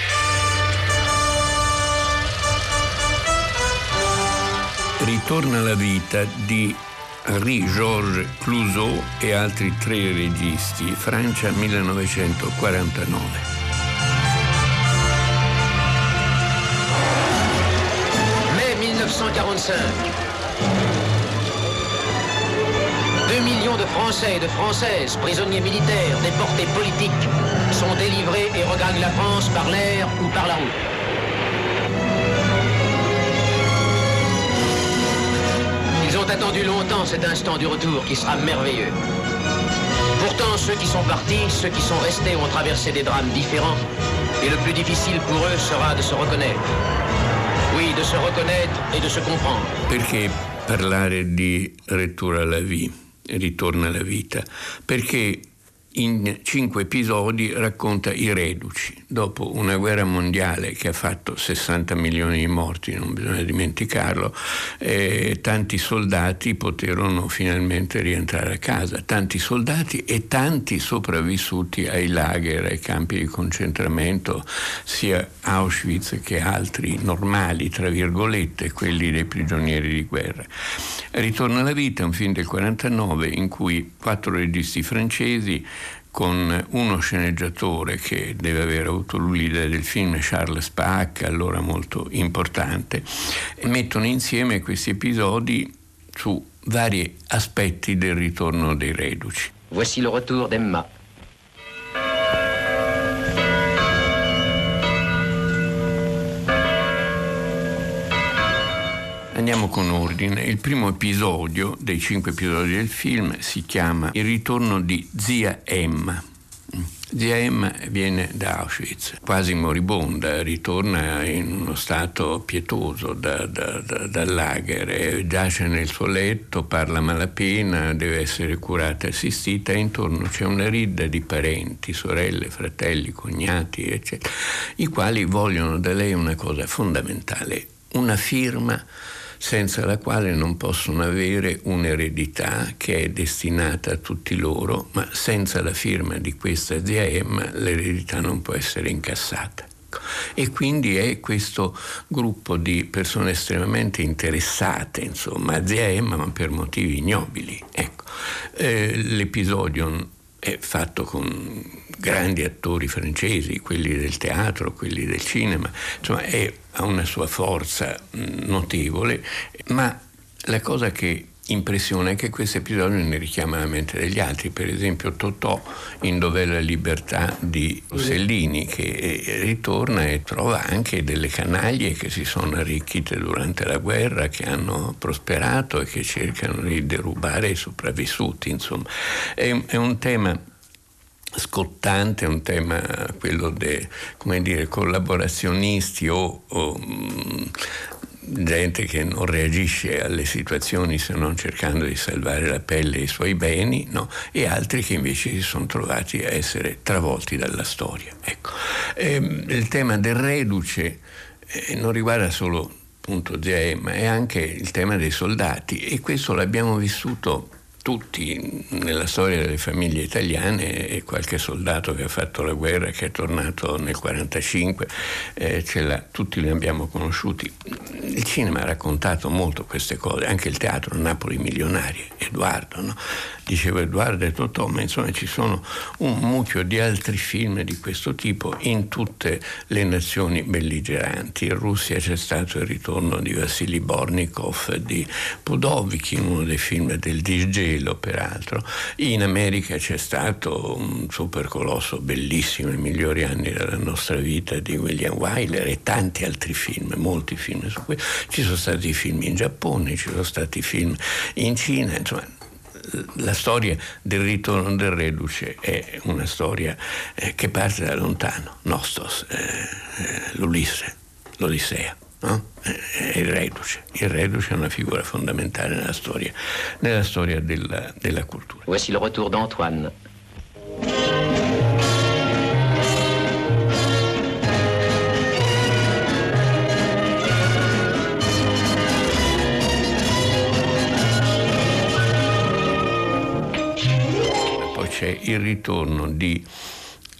Ritorna alla vita di Henri-Georges Clouseau et altri tre registi, Francia 1949. Mai 1945. 2 millions de Français et de Françaises, prisonniers militaires, déportés politiques, sont délivrés et regagnent la France par l'air ou par la route. Ont attendu longtemps cet instant du retour qui sera merveilleux. Pourtant, ceux qui sont partis, ceux qui sont restés ont traversé des drames différents. Et le plus difficile pour eux sera de se reconnaître. Oui, de se reconnaître et de se comprendre. Retour vie, in cinque episodi racconta i reduci. Dopo una guerra mondiale che ha fatto 60 milioni di morti, non bisogna dimenticarlo, eh, tanti soldati poterono finalmente rientrare a casa, tanti soldati e tanti sopravvissuti ai lager, ai campi di concentramento, sia Auschwitz che altri normali, tra virgolette, quelli dei prigionieri di guerra. Ritorna alla vita, un film del 49 in cui quattro registi francesi con uno sceneggiatore che deve aver avuto l'idea del film, Charles Spack, allora molto importante, mettono insieme questi episodi su vari aspetti del ritorno dei reduci. Voici le retour d'Emma. Andiamo con ordine. Il primo episodio dei cinque episodi del film si chiama Il ritorno di zia Emma. Zia Emma viene da Auschwitz, quasi moribonda, ritorna in uno stato pietoso da, da, da, lager, giace nel suo letto, parla malapena, deve essere curata e assistita e intorno c'è una ridda di parenti, sorelle, fratelli, cognati, eccetera, i quali vogliono da lei una cosa fondamentale, una firma senza la quale non possono avere un'eredità che è destinata a tutti loro, ma senza la firma di questa zia Emma l'eredità non può essere incassata. E quindi è questo gruppo di persone estremamente interessate, insomma, a zia Emma, ma per motivi ignobili. Ecco. Eh, l'episodio è fatto con grandi attori francesi, quelli del teatro, quelli del cinema, insomma è, ha una sua forza notevole, ma la cosa che impressiona è che questo episodio ne richiama la mente degli altri, per esempio Totò in Dov'è la libertà di Rossellini che ritorna e trova anche delle canaglie che si sono arricchite durante la guerra, che hanno prosperato e che cercano di derubare i sopravvissuti, insomma. È, è un tema scottante, un tema quello dei collaborazionisti o, o mh, gente che non reagisce alle situazioni se non cercando di salvare la pelle e i suoi beni, no? e altri che invece si sono trovati a essere travolti dalla storia. Ecco. Ehm, il tema del reduce eh, non riguarda solo appunto Emma, è anche il tema dei soldati e questo l'abbiamo vissuto tutti nella storia delle famiglie italiane e qualche soldato che ha fatto la guerra, che è tornato nel 1945, eh, tutti li abbiamo conosciuti. Il cinema ha raccontato molto queste cose, anche il teatro Napoli Milionarie, Edoardo, no? Diceva Edoardo e Totò, ma insomma ci sono un mucchio di altri film di questo tipo in tutte le nazioni belligeranti. In Russia c'è stato il ritorno di Vassili Bornikov, di Pudovikin, uno dei film del disgelo peraltro. In America c'è stato un supercolosso bellissimo, i migliori anni della nostra vita di William Wyler e tanti altri film, molti film su questo. Ci sono stati film in Giappone, ci sono stati film in Cina, insomma la storia del ritorno del reduce è una storia eh, che parte da lontano, Nostos, eh, eh, l'Ulisse, l'Odissea. No? Il reduce. Il reduce è una figura fondamentale nella storia, nella storia della, della cultura. Voici le retour d'Antoine. C'è il ritorno di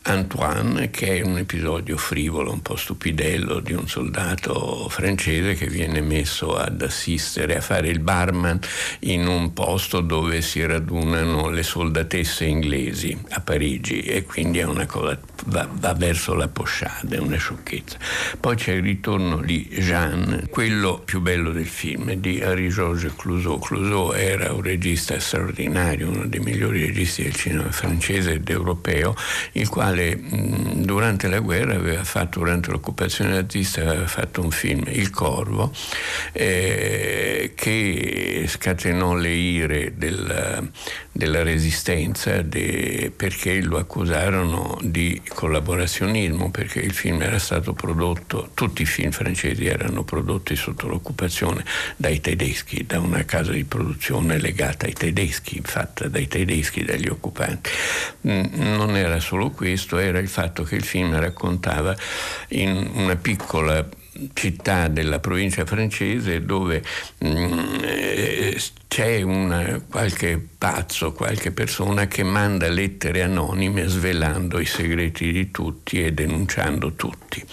Antoine, che è un episodio frivolo, un po' stupidello di un soldato francese che viene messo ad assistere, a fare il barman in un posto dove si radunano le soldatesse inglesi a Parigi e quindi è una cosa, va, va verso la posciada, una sciocchezza. Poi c'è il ritorno di Jeanne, quello più bello del film, di Henri-Georges Clouseau. Clouseau era un regista straordinario, uno dei migliori registi del cinema francese ed europeo, il quale quale durante la guerra aveva fatto, durante l'occupazione nazista, aveva fatto un film, Il Corvo, eh, che scatenò le ire della, della resistenza de, perché lo accusarono di collaborazionismo, perché il film era stato prodotto, tutti i film francesi erano prodotti sotto l'occupazione dai tedeschi, da una casa di produzione legata ai tedeschi, fatta dai tedeschi, dagli occupanti. Non era solo questo, questo era il fatto che il film raccontava in una piccola città della provincia francese dove mh, mm, eh, c'è una, qualche pazzo, qualche persona che manda lettere anonime svelando i segreti di tutti e denunciando tutti.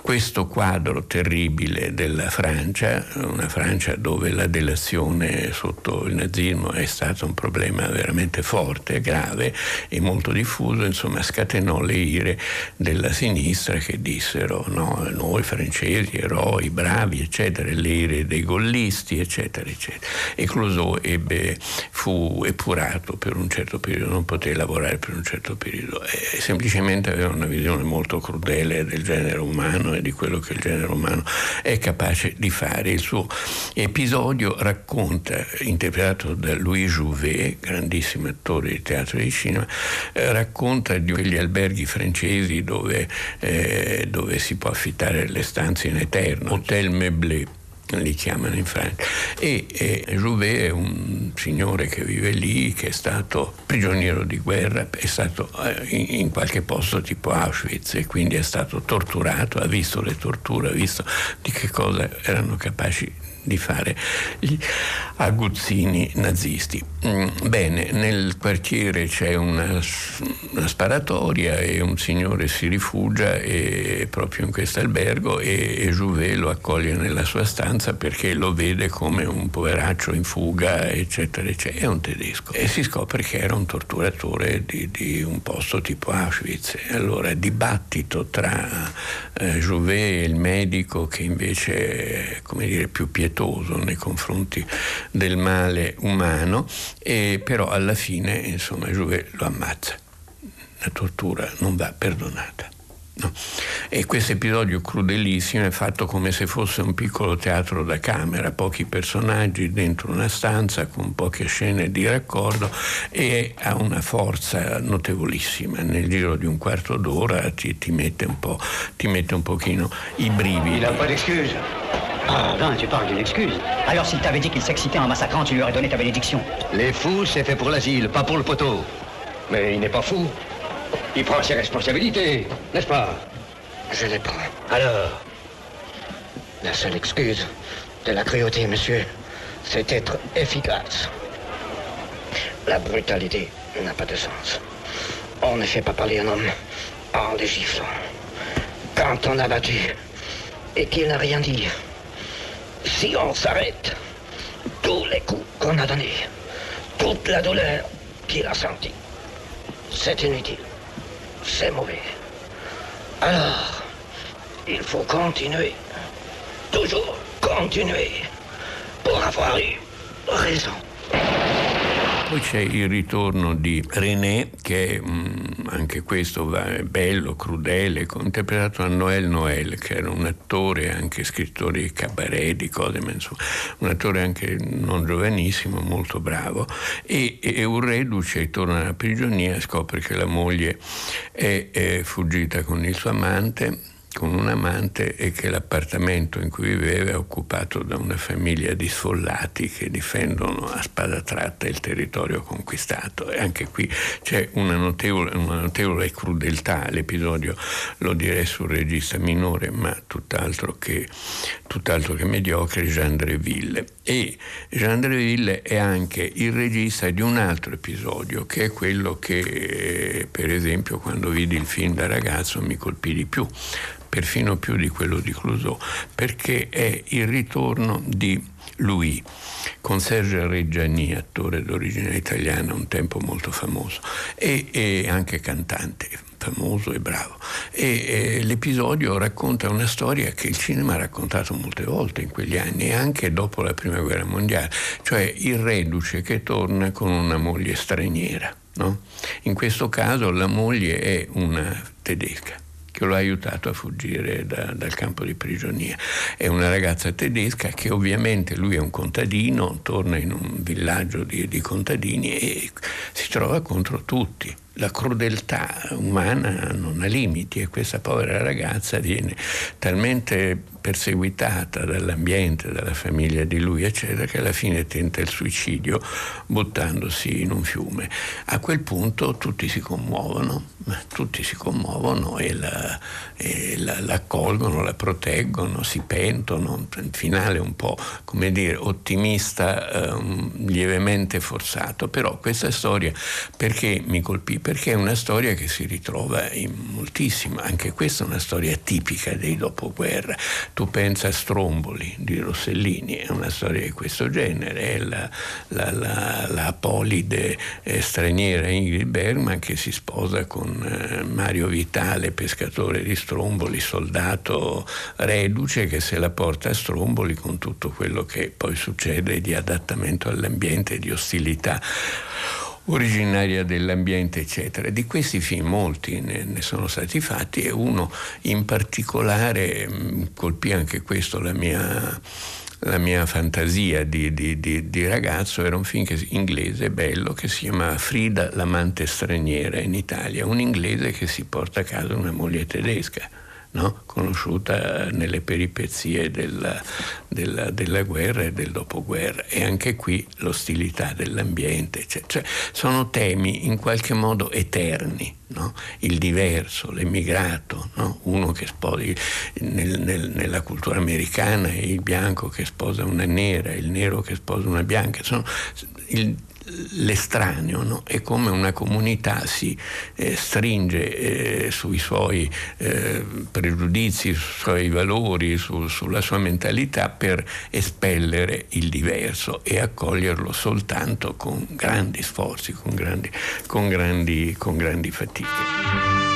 Questo quadro terribile della Francia, una Francia dove la delazione sotto il nazismo è stato un problema veramente forte, grave e molto diffuso, insomma scatenò le ire della sinistra che dissero no, noi francesi, eroi, bravi, eccetera, le ire dei gollisti, eccetera, eccetera. E Clouseau ebbe, fu epurato per un certo periodo, non poté lavorare per un certo periodo e semplicemente aveva una visione molto crudele del genere umano e di quello che il genere umano è capace di fare. Il suo episodio racconta, interpretato da Louis Jouvet, grandissimo attore di teatro e di cinema, eh, racconta di quegli alberghi francesi dove, eh, dove si può affittare le stanze in eterno, hotel meublé li chiamano in Francia. E, e Jouvet è un signore che vive lì, che è stato prigioniero di guerra, è stato eh, in, in, qualche posto tipo Auschwitz e quindi è stato torturato, ha visto le torture, ha visto di che cosa erano capaci di fare gli aguzzini nazisti. Mm, bene, nel quartiere c'è una, una, sparatoria e un signore si rifugia e, proprio in questo albergo e, e Jouvet lo accoglie nella sua stanza perché lo vede come un poveraccio in fuga, eccetera, eccetera. È un tedesco. E si scopre che era un torturatore di, di un posto tipo Auschwitz. Allora dibattito tra eh, Jouvet e il medico che invece è, come dire, più pietoso rispettoso nei confronti del male umano, e però alla fine insomma Jouvet lo ammazza. La tortura non va perdonata. No. E questo episodio crudelissimo è fatto come se fosse un piccolo teatro da camera, pochi personaggi dentro una stanza con poche scene di raccordo e ha una forza notevolissima. Nel giro di un quarto d'ora ti, ti mette un po', ti mette un pochino i brividi. Il. Ah ben, tu parles d'une excuse. Alors s'il t'avait dit qu'il s'excitait en massacrant, tu lui aurais donné ta bénédiction. Les fous, c'est fait pour l'asile, pas pour le poteau. Mais il n'est pas fou. Il prend ses responsabilités, n'est-ce pas? Je les prends. Alors La seule excuse de la cruauté, monsieur, c'est être efficace. La brutalité n'a pas de sens. On ne fait pas parler un homme en le giflant. Quand on a battu et qu'il n'a rien dit, si on s'arrête, tous les coups qu'on a donnés, toute la douleur qu'il a sentie, c'est inutile. C'est mauvais. Alors, il faut continuer. Toujours continuer. Pour avoir eu raison. Poi c'è il ritorno di René, che mh, mm, anche questo è bello, crudele, interpretato da Noël Noël, che era un attore, anche scrittore di cabaret, di cose, ma insomma, un attore anche non giovanissimo, molto bravo. E, e un reduce torna alla prigionia scopre che la moglie è, è fuggita con il suo amante con un amante e che l'appartamento in cui viveva è occupato da una famiglia di sfollati che difendono a spada tratta il territorio conquistato. E anche qui c'è una notevole, una notevole crudeltà. L'episodio lo direi sul regista minore, ma tutt'altro che, tutt'altro che mediocre, Jean Dreville. E Jean Dreville è anche il regista di un altro episodio, che è quello che, per esempio, quando vidi il film da ragazzo mi colpì di più perfino più di quello di Clouseau, perché è il ritorno di Louis con Sergio Reggiani, attore d'origine italiana, un tempo molto famoso, e, e anche cantante famoso e bravo. E, e, l'episodio racconta una storia che il cinema ha raccontato molte volte in quegli anni, anche dopo la Prima Guerra Mondiale, cioè il reduce che torna con una moglie straniera. No? In questo caso la moglie è una tedesca che lo ha aiutato a fuggire da, dal campo di prigionia. È una ragazza tedesca che ovviamente lui è un contadino, torna in un villaggio di, di contadini e si trova contro tutti la crudeltà umana non ha limiti e questa povera ragazza viene talmente perseguitata dall'ambiente, dalla famiglia di lui, eccetera, che alla fine tenta il suicidio buttandosi in un fiume. A quel punto tutti si commuovono, tutti si commuovono e la, e la, la accolgono, la proteggono, si pentono. Il finale un po', come dire, ottimista, um, lievemente forzato. Però questa storia perché mi colpì? Perché è una storia che si ritrova in moltissimo, anche questa è una storia tipica dei dopoguerra. Tu pensa a Stromboli di Rossellini, è una storia di questo genere, è la, la, la, la polide eh, straniera Ingrid Bergman che si sposa con eh, Mario Vitale, pescatore di Stromboli, soldato reduce che se la porta a Stromboli con tutto quello che poi succede di adattamento all'ambiente, di ostilità originaria dell'ambiente, eccetera. Di questi film molti ne, ne sono stati fatti e uno in particolare mm, colpì anche questo la mia la mia fantasia di, di, di, di, ragazzo. Era un film che, inglese bello che si chiama Frida l'amante straniera in Italia, un inglese che si porta a casa una moglie tedesca no? conosciuta nelle peripezie della, della, della, guerra e del dopoguerra. E anche qui l'ostilità dell'ambiente, cioè, cioè sono temi in qualche modo eterni. No? il diverso, l'emigrato, no? uno che sposa nel, nel, nella cultura americana il bianco che sposa una nera, il nero che sposa una bianca, sono, il, l'estraneo no? è come una comunità si eh, stringe eh, sui suoi eh, pregiudizi, sui suoi valori, su, sulla sua mentalità per espellere il diverso e accoglierlo soltanto con grandi sforzi, con grandi, con grandi, con grandi fatiche.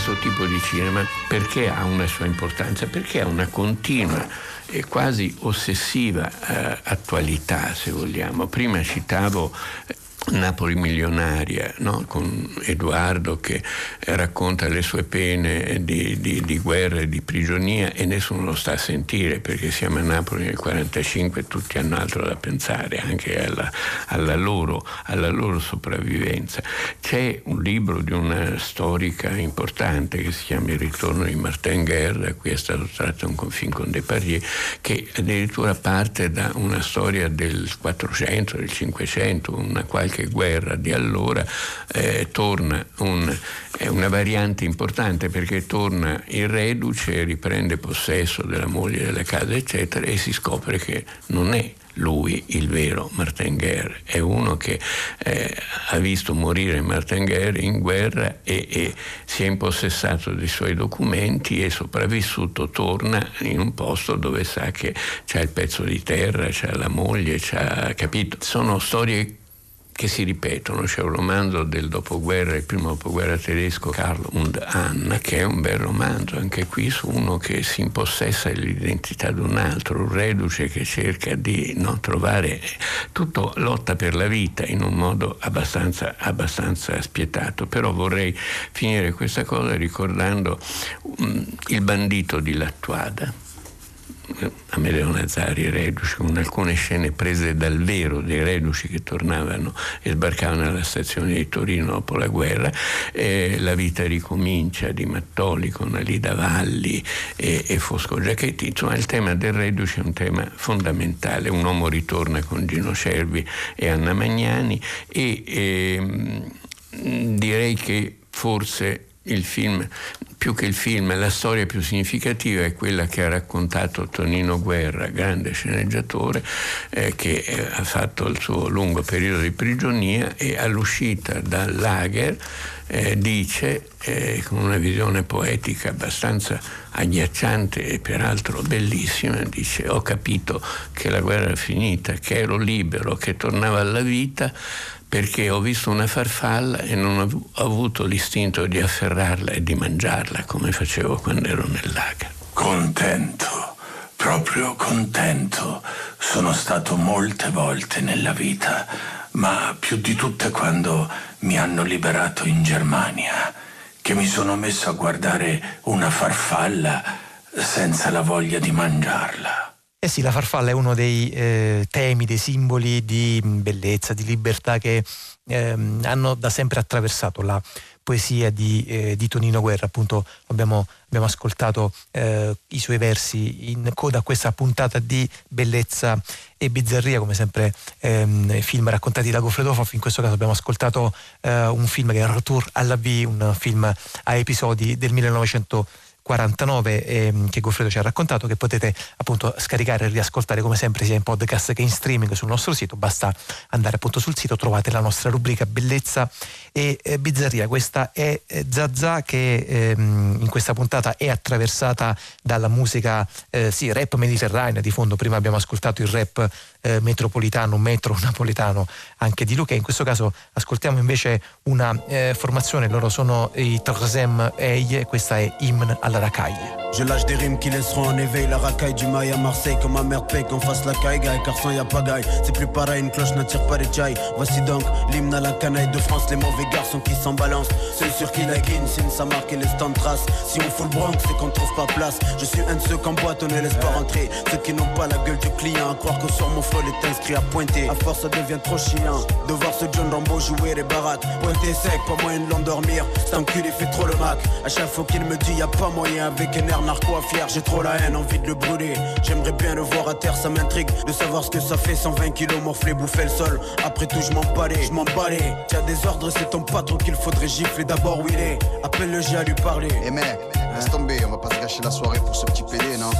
Questo tipo di cinema perché ha una sua importanza? Perché ha una continua e quasi ossessiva eh, attualità, se vogliamo. Prima citavo eh, Napoli milionaria, no? con Edoardo che racconta le sue pene di, di, di, guerra e di prigionia e nessuno lo sta a sentire perché siamo a Napoli nel 1945 e tutti hanno altro da pensare, anche alla, alla, loro, alla, loro, sopravvivenza. C'è un libro di una storica importante che si chiama Il ritorno di Martin Guerre, da cui è stato tratto un film con Depardieu, che addirittura parte da una storia del 400, del 500, una qualche qualche guerra di allora eh, torna un, è una variante importante perché torna il reduce, riprende possesso della moglie, della casa, eccetera, e si scopre che non è lui il vero Martin Guerre, è uno che eh, ha visto morire Martin Guerre in guerra e, e, si è impossessato dei suoi documenti e sopravvissuto torna in un posto dove sa che c'è il pezzo di terra, c'è la moglie, c'ha capito. Sono storie che si ripetono. C'è un romanzo del dopoguerra, il primo dopoguerra tedesco, Carlo und Anna, che è un bel romanzo, anche qui su uno che si impossessa dell'identità di un altro, un reduce che cerca di no, trovare tutto lotta per la vita in un modo abbastanza, abbastanza spietato. Però vorrei finire questa cosa ricordando um, il bandito di Lattuada Amedeo Nazzari reduci, con alcune scene prese dal vero dei reduci che tornavano e sbarcavano alla stazione di Torino dopo la guerra, eh, la vita ricomincia di Mattoli con Alida Valli e, e Fosco Giachetti, insomma il tema del reduce è un tema fondamentale, un uomo ritorna con Gino Cervi e Anna Magnani e eh, direi che forse il film, più che il film, la storia più significativa è quella che ha raccontato Tonino Guerra, grande sceneggiatore, eh, che eh, ha fatto il suo lungo periodo di prigionia e all'uscita dal lager eh, dice, eh, con una visione poetica abbastanza agghiacciante e peraltro bellissima, dice ho capito che la guerra è finita, che ero libero, che tornavo alla vita, perché ho visto una farfalla e non ho avuto l'istinto di afferrarla e di mangiarla come facevo quando ero nel lager. Contento, proprio contento. Sono stato molte volte nella vita, ma più di tutte quando mi hanno liberato in Germania, che mi sono messo a guardare una farfalla senza la voglia di mangiarla. Eh sì, la farfalla è uno dei eh, temi, dei simboli di bellezza, di libertà che ehm, hanno da sempre attraversato la poesia di, eh, di Tonino Guerra. Appunto abbiamo, abbiamo ascoltato eh, i suoi versi in coda a questa puntata di bellezza e bizzarria, come sempre ehm, film raccontati da Goffredo Foff. In questo caso abbiamo ascoltato eh, un film che è Retour à la vie, un film a episodi del 1900. 49 ehm, che Goffredo ci ha raccontato che potete appunto scaricare e riascoltare come sempre sia in podcast che in streaming sul nostro sito. Basta andare appunto sul sito trovate la nostra rubrica bellezza e eh, bizzarria. Questa è eh, Zazà che ehm, in questa puntata è attraversata dalla musica eh, sì rap mediterranea di fondo. Prima abbiamo ascoltato il rap eh, metropolitano metro napoletano anche di Luca in questo caso ascoltiamo invece una eh, formazione. Loro sono i Troisième Eille questa è Hymne alla racaille. Je lâche des rimes qui laisseront en éveil la racaille du mail à Marseille. Comme ma mère paye qu'on fasse la caille car sans y a pagaille C'est plus pareil, une cloche n'attire pas les chai Voici donc l'hymne à la canaille de France. Les mauvais garçons qui s'en balancent. Ceux sur qui la guine signe sa marque et laisse tant de traces Si on fout le bronx c'est qu'on trouve pas place. Je suis un de ceux qu'en boîte on ne laisse pas rentrer Ceux qui n'ont pas la gueule du client À croire que sur mon flot est inscrit à pointer. À force ça devient trop chiant De voir ce John Rambo jouer les baraques. Pointer sec, pas moyen de l'endormir. Cet enculé fait trop le mac. À chaque fois qu'il me dit y a pas moyen. Avec un air narco à fier J'ai trop la haine, envie de le brûler. J'aimerais bien le voir à terre, ça m'intrigue De savoir ce que ça fait. 120 kilos morflé, bouffer le sol. Après tout je m'en balais, je m'en balais. T'as des ordres, c'est ton patron qu'il faudrait gifler D'abord où il est, appelle le G à lui parler. Eh mec, laisse tomber, on va pas se gâcher la soirée pour ce petit PD, non?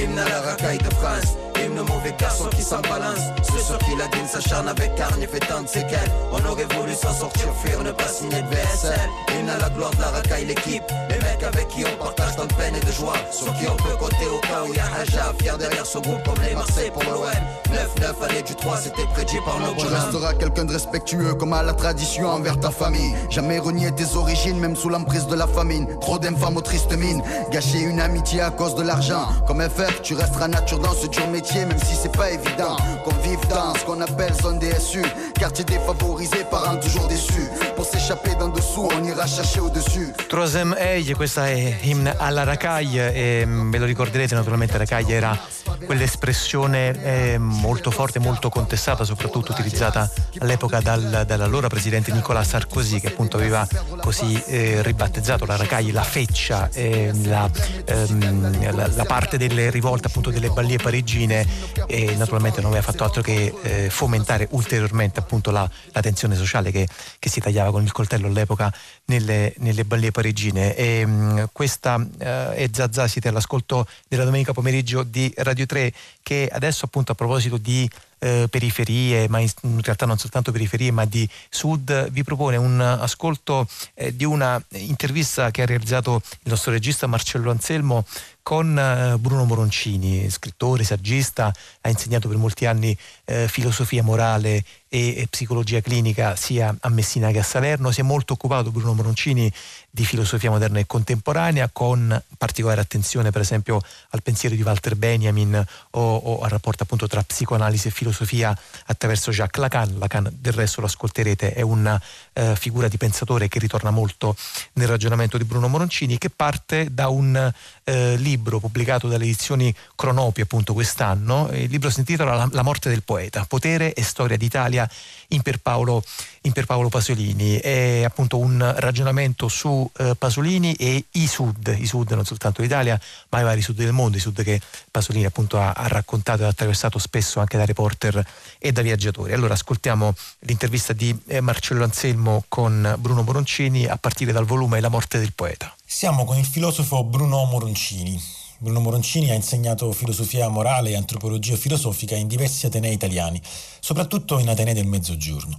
Hymne à la racaille de France Hymne mauvais garçon qui s'en balance. Ceux qui la dîne s'acharne avec carne et fait tant de séquelles. On aurait voulu s'en sortir, fuir, ne pas signer de VSL Hymne à la gloire de la racaille, l'équipe. Les mecs avec qui on partage tant de peine et de joie. Sur qui on peut compter au cas où y a Haja Fier derrière ce groupe comme les Marseille pour l'OM 9-9 année du 3 c'était prédit par nos Tu resteras quelqu'un de respectueux comme à la tradition envers ta famille. Jamais renier tes origines même sous l'emprise de la famine. Trop d'infâmes aux tristes mines. Gâcher une amitié à cause de l'argent. Comme FF tu resteras nature dans ce dur métier même si c'est pas évident qu'on vive dans ce qu'on appelle zone DSU. Quartier défavorisé, parents toujours déçus. Pour s'échapper d'en dessous, on ira chercher au-dessus. Troisième Eil, questa è himne alla Racaille e ve lo ricorderete naturalmente Racaille era quell'espressione eh, molto forte, molto contestata, soprattutto utilizzata all'epoca dal, dall'allora presidente Nicolas Sarkozy che appunto aveva così eh, ribattezzato la Racaille, la feccia, eh, la, ehm, la, la, parte delle rivolte appunto delle ballie parigine e naturalmente non aveva fatto altro che eh, fomentare ulteriormente appunto la, la tensione sociale che, che, si tagliava con il coltello all'epoca nelle, nelle ballie parigine. E, mh, questa eh, è Zazà, siete all'ascolto della domenica pomeriggio di Radio 3 che adesso appunto a proposito di eh, periferie, ma in, in, realtà non soltanto periferie, ma di sud, vi propone un ascolto eh, di una intervista che ha realizzato il nostro regista Marcello Anselmo con eh, Bruno Moroncini, scrittore, saggista, ha insegnato per molti anni eh, filosofia morale e, e, psicologia clinica sia a Messina che a Salerno. Si è molto occupato Bruno Moroncini di filosofia moderna e contemporanea con particolare attenzione per esempio al pensiero di Walter Benjamin o, o al rapporto appunto tra psicoanalisi e filosofia attraverso Jacques Lacan. Lacan del resto lo ascolterete è una eh, figura di pensatore che ritorna molto nel ragionamento di Bruno Moroncini che parte da un eh, libro pubblicato dalle edizioni Cronopi appunto quest'anno. Il libro si intitola La, La morte del poeta, potere e storia d'Italia in Pierpaolo, in Pierpaolo Pasolini. È appunto un ragionamento su eh, Pasolini e i sud, i sud non soltanto l'Italia, ma i vari sud del mondo, i sud che Pasolini appunto ha, ha raccontato e attraversato spesso anche da reporter e da viaggiatori. Allora ascoltiamo l'intervista di eh, Marcello Anselmo con Bruno Moroncini a partire dal volume La morte del poeta. Siamo con il filosofo Bruno Moroncini. Bruno Moroncini ha insegnato filosofia morale e antropologia filosofica in diversi atenei italiani, soprattutto in atenei del Mezzogiorno.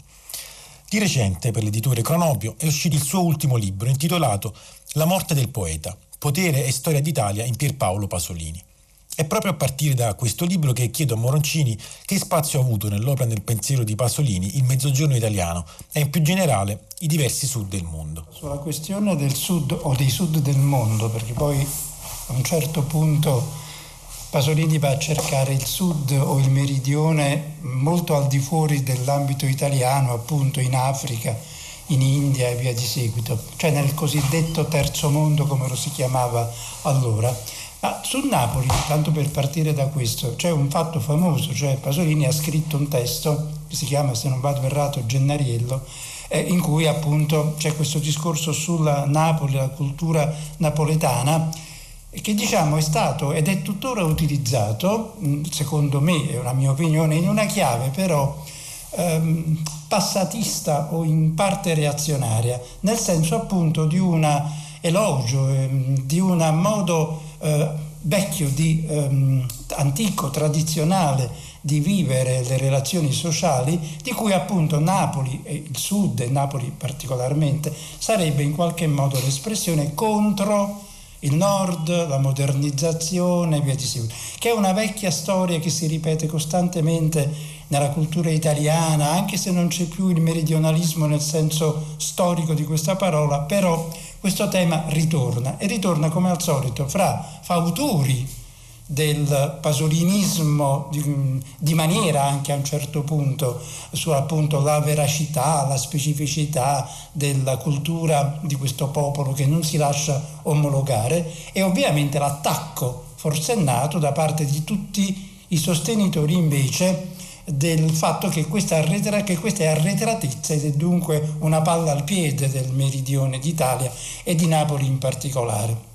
Di recente, per l'editore Cronopio, è uscito il suo ultimo libro intitolato La morte del poeta, potere e storia d'Italia in Pierpaolo Pasolini. È proprio a partire da questo libro che chiedo a Moroncini che spazio ha avuto nell'opera nel pensiero di Pasolini il mezzogiorno italiano e in più generale i diversi sud del mondo. Sulla questione del sud o dei sud del mondo, perché poi a un certo punto Pasolini va a cercare il sud o il meridione molto al di fuori dell'ambito italiano, appunto in Africa, in India e via di seguito, cioè nel cosiddetto terzo mondo come lo si chiamava allora. Ma su Napoli, tanto per partire da questo, c'è un fatto famoso, cioè Pasolini ha scritto un testo che si chiama, se non vado errato, Gennariello, eh, in cui appunto c'è questo discorso sulla Napoli, la cultura napoletana, che diciamo è stato ed è tuttora utilizzato, mm, secondo me, è una mia opinione, in una chiave però ehm, passatista o in parte reazionaria, nel senso appunto di un elogio, ehm, di un modo eh, vecchio, di, ehm, antico, tradizionale di vivere le relazioni sociali, di cui appunto Napoli, e il sud e Napoli particolarmente, sarebbe in qualche modo l'espressione contro il nord, la modernizzazione via di seguito, che è una vecchia storia che si ripete costantemente nella cultura italiana, anche se non c'è più il meridionalismo nel senso storico di questa parola, però questo tema ritorna e ritorna come al solito fra fautori del pasolinismo di, di, maniera anche a un certo punto su appunto la veracità, la specificità della cultura di questo popolo che non si lascia omologare e ovviamente l'attacco forsennato da parte di tutti i sostenitori invece del fatto che questa, arretra, che questa è arretratezza ed è dunque una palla al piede del meridione d'Italia e di Napoli in particolare.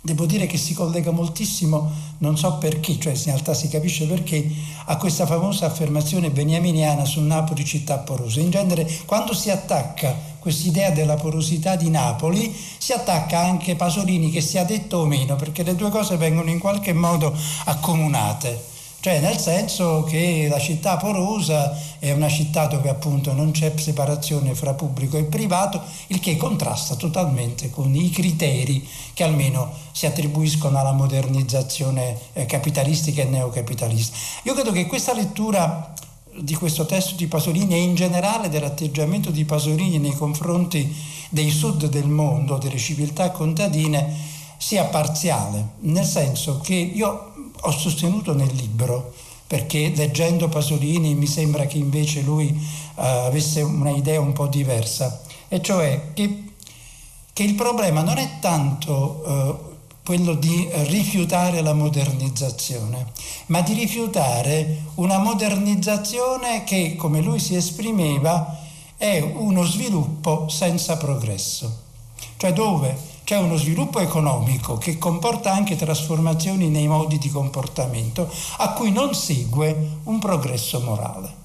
Devo dire che si collega moltissimo, non so perché, cioè in realtà si capisce perché, a questa famosa affermazione beniaminiana su Napoli città porosa. In genere quando si attacca quest'idea della porosità di Napoli, si attacca anche Pasolini, che sia detto o meno, perché le due cose vengono in qualche modo accomunate cioè nel senso che la città porosa è una città dove appunto non c'è separazione fra pubblico e privato, il che contrasta totalmente con i criteri che almeno si attribuiscono alla modernizzazione eh, capitalistica e neocapitalista. Io credo che questa lettura di questo testo di Pasolini e in generale dell'atteggiamento di Pasolini nei confronti dei sud del mondo, delle civiltà contadine, sia parziale, nel senso che io ho sostenuto nel libro, perché leggendo Pasolini mi sembra che invece lui uh, avesse una idea un po' diversa, e cioè che, che il problema non è tanto uh, quello di rifiutare la modernizzazione, ma di rifiutare una modernizzazione che, come lui si esprimeva, è uno sviluppo senza progresso. Cioè dove c'è uno sviluppo economico che comporta anche trasformazioni nei modi di comportamento a cui non segue un progresso morale.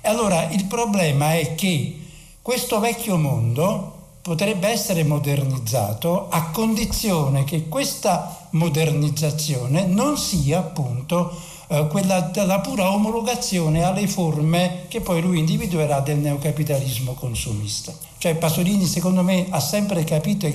E allora il problema è che questo vecchio mondo potrebbe essere modernizzato a condizione che questa modernizzazione non sia appunto eh, quella della pura omologazione alle forme che poi lui individuerà del neocapitalismo consumista. Cioè Pasolini secondo me ha sempre capito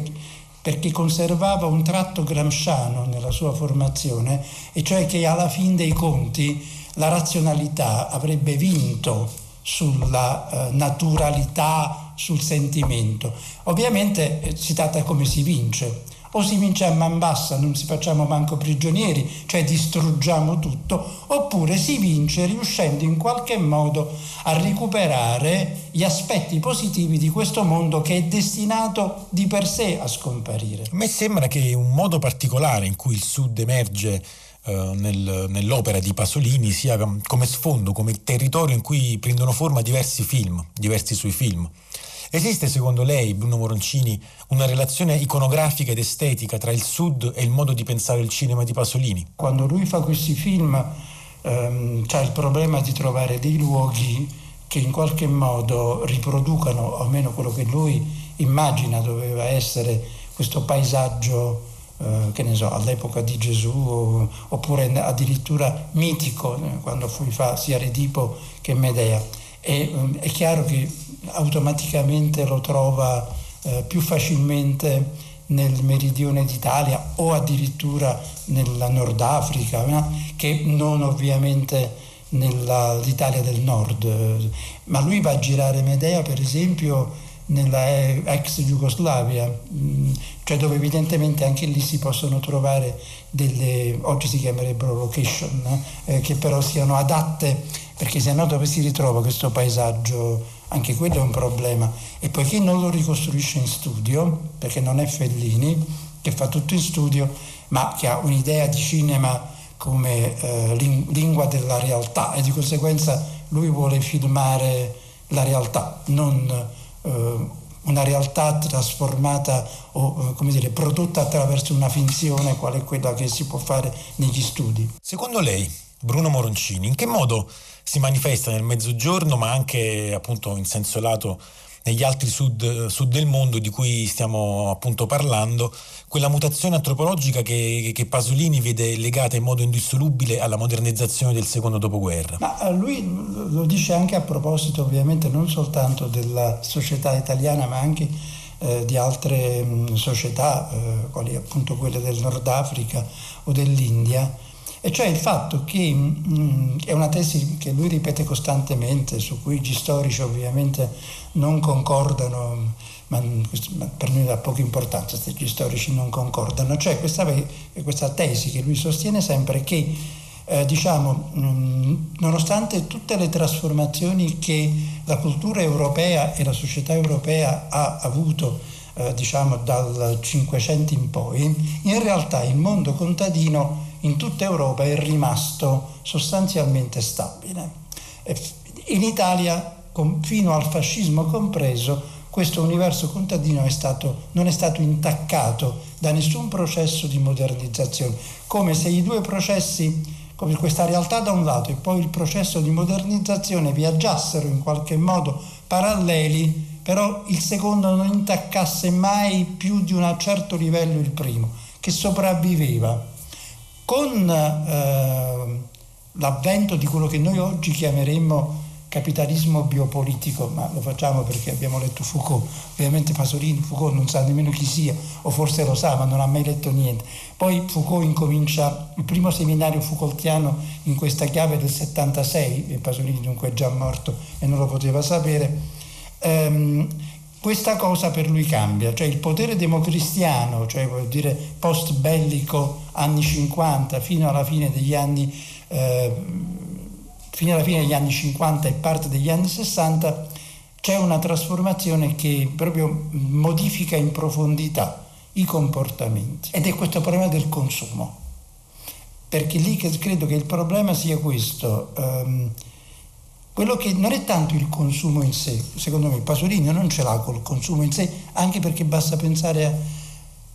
perché conservava un tratto gramsciano nella sua formazione, e cioè che alla fin dei conti la razionalità avrebbe vinto sulla eh, naturalità, sul sentimento. Ovviamente eh, si tratta come si vince o si vince a man bassa, non si facciamo manco prigionieri, cioè distruggiamo tutto, oppure si vince riuscendo in qualche modo a recuperare gli aspetti positivi di questo mondo che è destinato di per sé a scomparire. A me sembra che un modo particolare in cui il Sud emerge eh, nel, nell'opera di Pasolini sia come sfondo, come territorio in cui prendono forma diversi film, diversi suoi film. Esiste secondo lei, Bruno Moroncini, una relazione iconografica ed estetica tra il Sud e il modo di pensare il cinema di Pasolini? Quando lui fa questi film ehm, c'è il problema di trovare dei luoghi che in qualche modo riproducano, almeno quello che lui immagina doveva essere questo paesaggio eh, che ne so, all'epoca di Gesù oppure addirittura mitico eh, quando fu, fa sia Redipo che Medea. E, um, è chiaro che automaticamente lo trova eh, più facilmente nel meridione d'Italia o addirittura nella Nord Africa, no? che non ovviamente nell'Italia del Nord. Ma lui va a girare Medea, per esempio, nella ex Jugoslavia, mm, cioè dove evidentemente anche lì si possono trovare delle, oggi si chiamerebbero location, eh, che però siano adatte, perché se no dove si ritrova questo paesaggio anche quello è un problema. E poiché non lo ricostruisce in studio, perché non è Fellini, che fa tutto in studio, ma che ha un'idea di cinema come eh, lingua della realtà e di conseguenza lui vuole filmare la realtà, non eh, una realtà trasformata o come dire, prodotta attraverso una finzione quale quella che si può fare negli studi. Secondo lei, Bruno Moroncini, in che modo si manifesta nel mezzogiorno, ma anche appunto in senso lato negli altri sud, sud, del mondo di cui stiamo appunto parlando, quella mutazione antropologica che, che, Pasolini vede legata in modo indissolubile alla modernizzazione del secondo dopoguerra. Ma eh, lui lo dice anche a proposito ovviamente non soltanto della società italiana ma anche eh, di altre mh, società, eh, quali appunto quelle del Nord Africa o dell'India e cioè il fatto che mh, mm, è una tesi che lui ripete costantemente, su cui gli storici ovviamente non concordano, ma, per noi ha poca importanza se gli storici non concordano, cioè questa, questa tesi che lui sostiene sempre che eh, diciamo, mh, mm, nonostante tutte le trasformazioni che la cultura europea e la società europea ha avuto eh, diciamo, dal Cinquecento in poi, in realtà il mondo contadino in tutta Europa è rimasto sostanzialmente stabile. In Italia, fino al fascismo compreso, questo universo contadino è stato, non è stato intaccato da nessun processo di modernizzazione, come se i due processi, come questa realtà da un lato e poi il processo di modernizzazione viaggiassero in qualche modo paralleli, però il secondo non intaccasse mai più di un certo livello il primo, che sopravviveva con eh, l'avvento di quello che noi oggi chiameremmo capitalismo biopolitico, ma lo facciamo perché abbiamo letto Foucault, ovviamente Pasolini, Foucault non sa nemmeno chi sia, o forse lo sa, ma non ha mai letto niente. Poi Foucault incomincia il primo seminario Foucaultiano in questa chiave del 76, e Pasolini dunque è già morto e non lo poteva sapere. Ehm, questa cosa per lui cambia, cioè il potere democristiano, cioè vuol dire post bellico anni 50 fino alla fine degli anni, eh, fino alla fine degli anni 50 e parte degli anni 60, c'è una trasformazione che proprio modifica in profondità i comportamenti ed è questo problema del consumo. Perché lì credo che il problema sia questo. Um, quello che non è tanto il consumo in sé, secondo me Pasolini non ce l'ha col consumo in sé, anche perché basta pensare a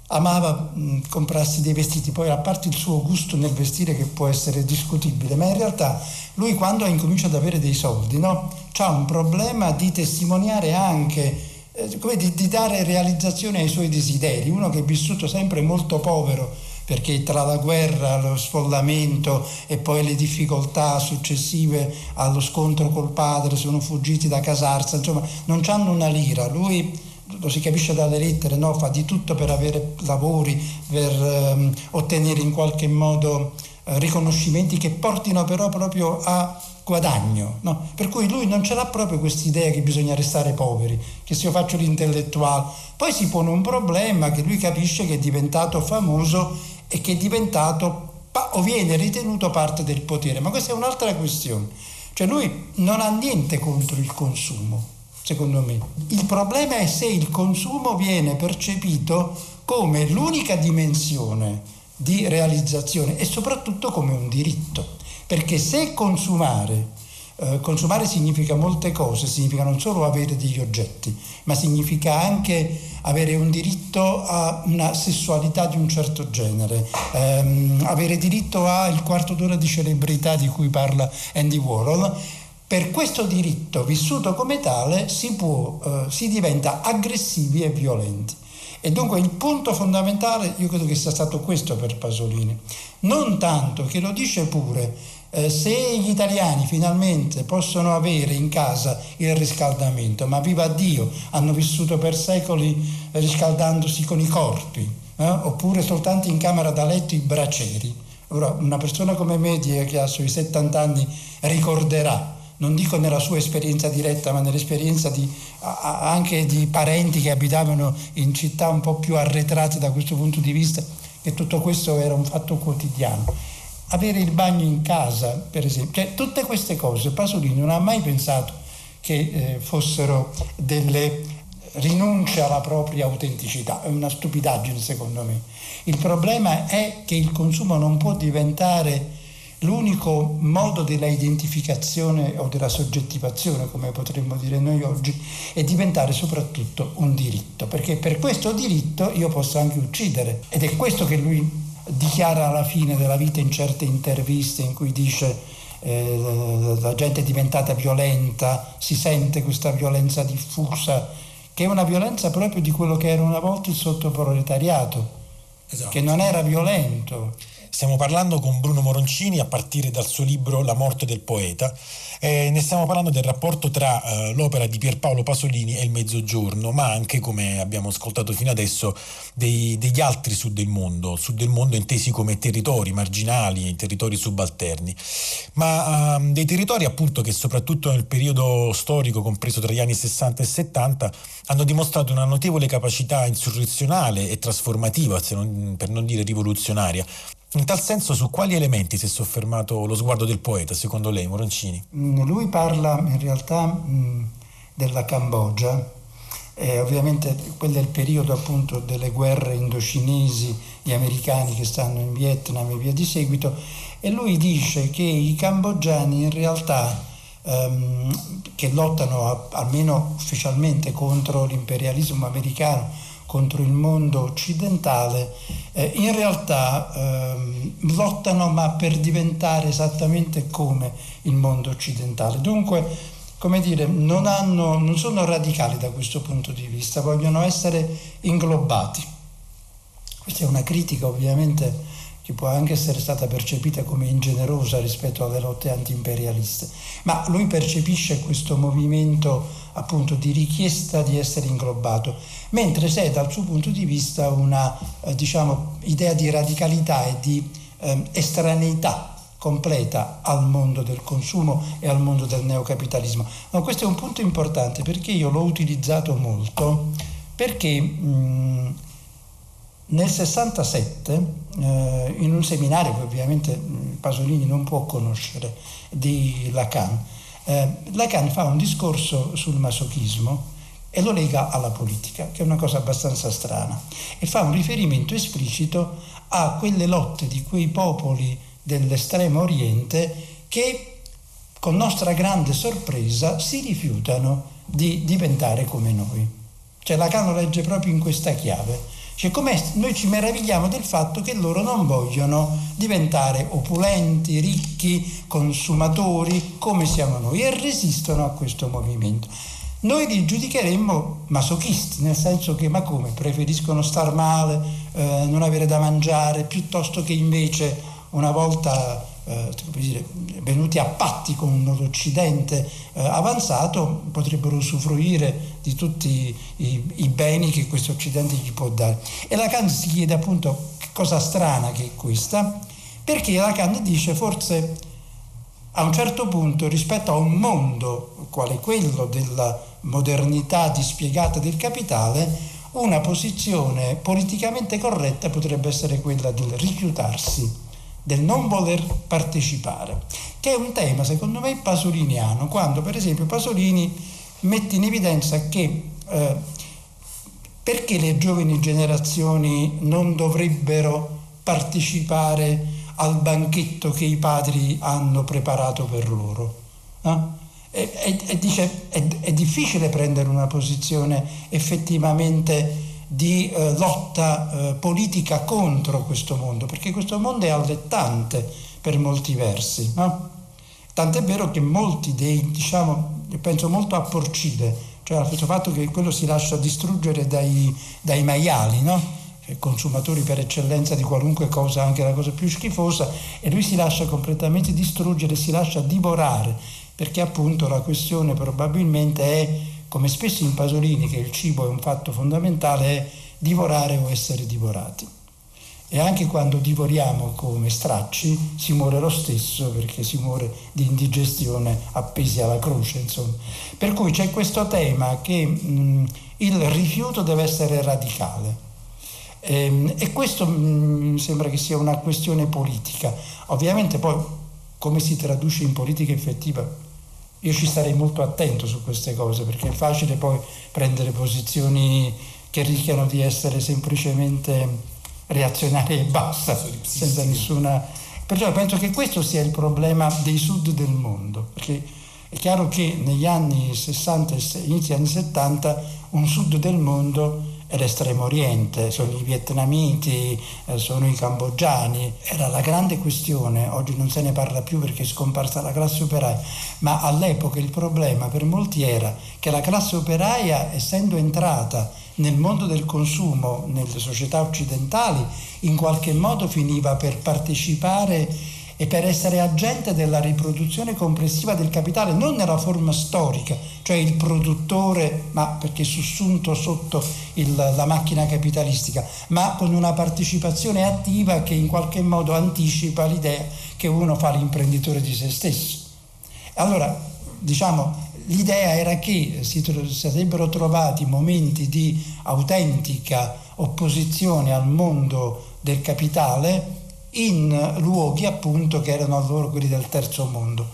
amava mh, comprarsi dei vestiti, poi a parte il suo gusto nel vestire che può essere discutibile, ma in realtà lui quando incomincia ad avere dei soldi, no, ha un problema di testimoniare anche, eh, di, di dare realizzazione ai suoi desideri, uno che è vissuto sempre molto povero, perché tra la guerra, lo sfollamento e poi le difficoltà successive allo scontro col padre sono fuggiti da Casarsa, insomma non hanno una lira. Lui lo si capisce dalle lettere, no? fa di tutto per avere lavori, per ehm, ottenere in qualche modo eh, riconoscimenti che portino però proprio a guadagno. No? Per cui lui non ce l'ha proprio questa idea che bisogna restare poveri, che se io faccio l'intellettuale, poi si pone un problema che lui capisce che è diventato famoso e che è diventato o viene ritenuto parte del potere, ma questa è un'altra questione. Cioè lui non ha niente contro il consumo, secondo me. Il problema è se il consumo viene percepito come l'unica dimensione di realizzazione e soprattutto come un diritto. Perché se consumare eh, consumare significa molte cose, significa non solo avere degli oggetti, ma significa anche avere un diritto a una sessualità di un certo genere, ehm, avere diritto al quarto d'ora di celebrità di cui parla Andy Warhol. Per questo diritto vissuto come tale si, può, eh, si diventa aggressivi e violenti. E dunque il punto fondamentale io credo che sia stato questo per Pasolini, non tanto che lo dice pure, eh, se gli italiani finalmente possono avere in casa il riscaldamento, ma viva Dio, hanno vissuto per secoli riscaldandosi con i corpi, eh, oppure soltanto in camera da letto i bracieri. Ora, una persona come me che ha sui 70 anni ricorderà non dico nella sua esperienza diretta, ma nell'esperienza di, anche di parenti che abitavano in città un po' più arretrate da questo punto di vista, che tutto questo era un fatto quotidiano avere il bagno in casa, per esempio. Cioè, tutte queste cose Pasolini non ha mai pensato che eh, fossero delle rinunce alla propria autenticità, è una stupidaggine secondo me. Il problema è che il consumo non può diventare l'unico modo della identificazione o della soggettivazione, come potremmo dire noi oggi, è diventare soprattutto un diritto, perché per questo diritto io posso anche uccidere ed è questo che lui dichiara alla fine della vita in certe interviste in cui dice eh, la gente è diventata violenta, si sente questa violenza diffusa, che è una violenza proprio di quello che era una volta il sottoproletariato, esatto. che non era violento. Stiamo parlando con Bruno Moroncini a partire dal suo libro La morte del poeta. Eh, ne stiamo parlando del rapporto tra eh, l'opera di Pierpaolo Pasolini e il Mezzogiorno, ma anche, come abbiamo ascoltato fino adesso, dei, degli altri sud del mondo, sud del mondo intesi come territori marginali, territori subalterni, ma ehm, dei territori appunto che soprattutto nel periodo storico compreso tra gli anni 60 e 70 hanno dimostrato una notevole capacità insurrezionale e trasformativa, non, per non dire rivoluzionaria. In tal senso, su quali elementi si è soffermato lo sguardo del poeta, secondo lei, Moroncini? Mm, lui parla in realtà mm, della Cambogia, eh, ovviamente quello è il periodo appunto delle guerre indocinesi, gli americani che stanno in Vietnam e via di seguito, e lui dice che i cambogiani in realtà ehm, che lottano almeno ufficialmente contro l'imperialismo americano, contro il mondo occidentale, eh, in realtà eh, lottano ma per diventare esattamente come il mondo occidentale. Dunque, come dire, non, hanno, non sono radicali da questo punto di vista, vogliono essere inglobati. Questa è una critica ovviamente che può anche essere stata percepita come ingenerosa rispetto alle lotte antiimperialiste, ma lui percepisce questo movimento appunto di richiesta di essere inglobato, mentre se dal suo punto di vista una eh, diciamo, idea di radicalità e di eh, estraneità completa al mondo del consumo e al mondo del neocapitalismo. Ma questo è un punto importante perché io l'ho utilizzato molto perché mh, nel 67, eh, in un seminario che ovviamente Pasolini non può conoscere, di Lacan, eh, Lacan fa un discorso sul masochismo e lo lega alla politica, che è una cosa abbastanza strana, e fa un riferimento esplicito a quelle lotte di quei popoli dell'estremo oriente che con nostra grande sorpresa si rifiutano di diventare come noi. Cioè Lacan lo legge proprio in questa chiave cioè, noi ci meravigliamo del fatto che loro non vogliono diventare opulenti, ricchi, consumatori come siamo noi e resistono a questo movimento. Noi li giudicheremmo masochisti, nel senso che ma come preferiscono star male, eh, non avere da mangiare, piuttosto che invece una volta eh, dire, venuti a patti con l'Occidente eh, avanzato potrebbero usufruire di tutti i, i, beni che questo Occidente gli può dare. E Lacan si chiede appunto che cosa strana che è questa, perché Lacan dice forse a un certo punto rispetto a un mondo quale quello della modernità dispiegata del capitale, una posizione politicamente corretta potrebbe essere quella del rifiutarsi, del non voler partecipare, che è un tema secondo me pasoliniano, quando per esempio Pasolini mette in evidenza che eh, perché le giovani generazioni non dovrebbero partecipare al banchetto che i padri hanno preparato per loro. No? E, e, e dice è, è, difficile prendere una posizione effettivamente di eh, lotta eh, politica contro questo mondo, perché questo mondo è allettante per molti versi. No? Tant'è vero che molti dei, diciamo, penso molto a Porcide, cioè al fatto che quello si lascia distruggere dai, dai maiali, no? consumatori per eccellenza di qualunque cosa, anche la cosa più schifosa, e lui si lascia completamente distruggere, si lascia divorare, perché appunto la questione probabilmente è, come spesso in Pasolini, che il cibo è un fatto fondamentale, è divorare o essere divorati. E anche quando divoriamo come stracci si muore lo stesso perché si muore di indigestione appesi alla croce, insomma. Per cui c'è questo tema che mh, il rifiuto deve essere radicale e, ehm, e questo mm, mi sembra che sia una questione politica. Ovviamente poi come si traduce in politica effettiva? Io ci starei molto attento su queste cose perché è facile poi prendere posizioni che rischiano di essere semplicemente reazionarie e basta, senza nessuna... Perciò penso che questo sia il problema dei sud del mondo, perché è chiaro che negli anni 60 e inizi anni 70 un sud del mondo è l'estremo oriente, sono i vietnamiti, eh, sono i cambogiani. Era la grande questione, oggi non se ne parla più perché è scomparsa la classe operaia, ma all'epoca il problema per molti era che la classe operaia, essendo entrata nel mondo del consumo, nelle società occidentali, in qualche modo finiva per partecipare e per essere agente della riproduzione complessiva del capitale, non nella forma storica, cioè il produttore, ma perché sussunto sotto il, la macchina capitalistica, ma con una partecipazione attiva che in qualche modo anticipa l'idea che uno fa l'imprenditore di se stesso. Allora, diciamo, l'idea era che si sarebbero trovati momenti di autentica opposizione al mondo del capitale in luoghi appunto che erano allora quelli del terzo mondo.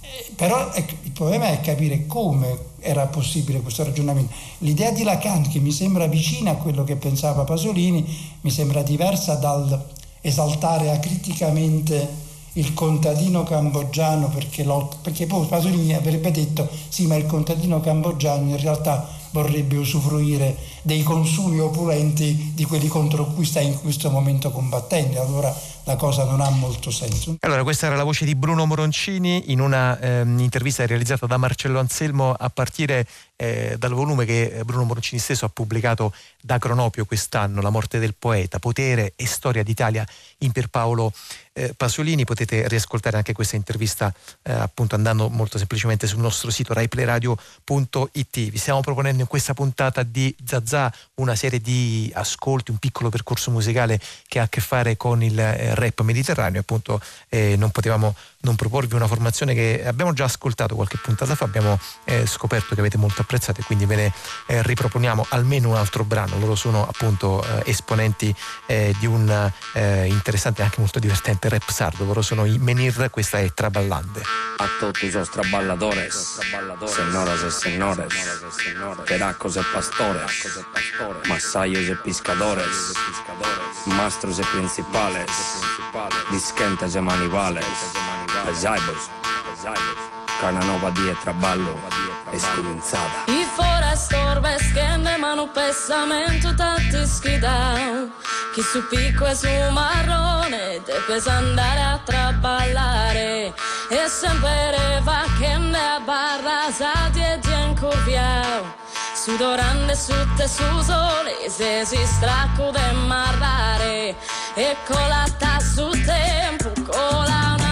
Eh, però ecco, il problema è capire come era possibile questo ragionamento. L'idea di Lacan, che mi sembra vicina a quello che pensava Pasolini, mi sembra diversa dal esaltare acriticamente il contadino cambogiano perché, perché poi Pasolini avrebbe detto sì ma il contadino cambogiano in realtà vorrebbe usufruire dei consumi opulenti di quelli contro cui sta in questo momento combattendo. Allora la cosa non ha molto senso. Allora, questa era la voce di Bruno Moroncini in una ehm, intervista realizzata da Marcello Anselmo a partire eh, dal volume che Bruno Moroncini stesso ha pubblicato da Cronopio quest'anno, La morte del poeta, potere e storia d'Italia in Pierpaolo eh, Pasolini. Potete riascoltare anche questa intervista eh, appunto andando molto semplicemente sul nostro sito raiplayradio.it. Vi stiamo proponendo in questa puntata di Zazà una serie di ascolti, un piccolo percorso musicale che ha a che fare con il eh, rap mediterraneo. Appunto eh, non potevamo non proporvi una formazione che abbiamo già ascoltato qualche puntata fa, abbiamo eh, scoperto che avete molto apprezzato e quindi ve ne eh, riproponiamo almeno un altro brano. Loro sono appunto eh, esponenti eh, di un eh, interessante e anche molto divertente rap sardo. Loro sono i Menir, questa è Traballande. A tutti los traballadores, señoras e signores, pedacos e pastores, massallos e pescadores, mastros e principales, disquentes e manivales. Zybos, Carna nova di traballo e scominciata. I forestor vescende mano pesamento tanti schidao. Chi su picco e su marrone deve andare a traballare. E sempre va che ne a barra sati e di incurviao. Sudorande su te su sole se si stracco de marrare. E colata su tempo, cola una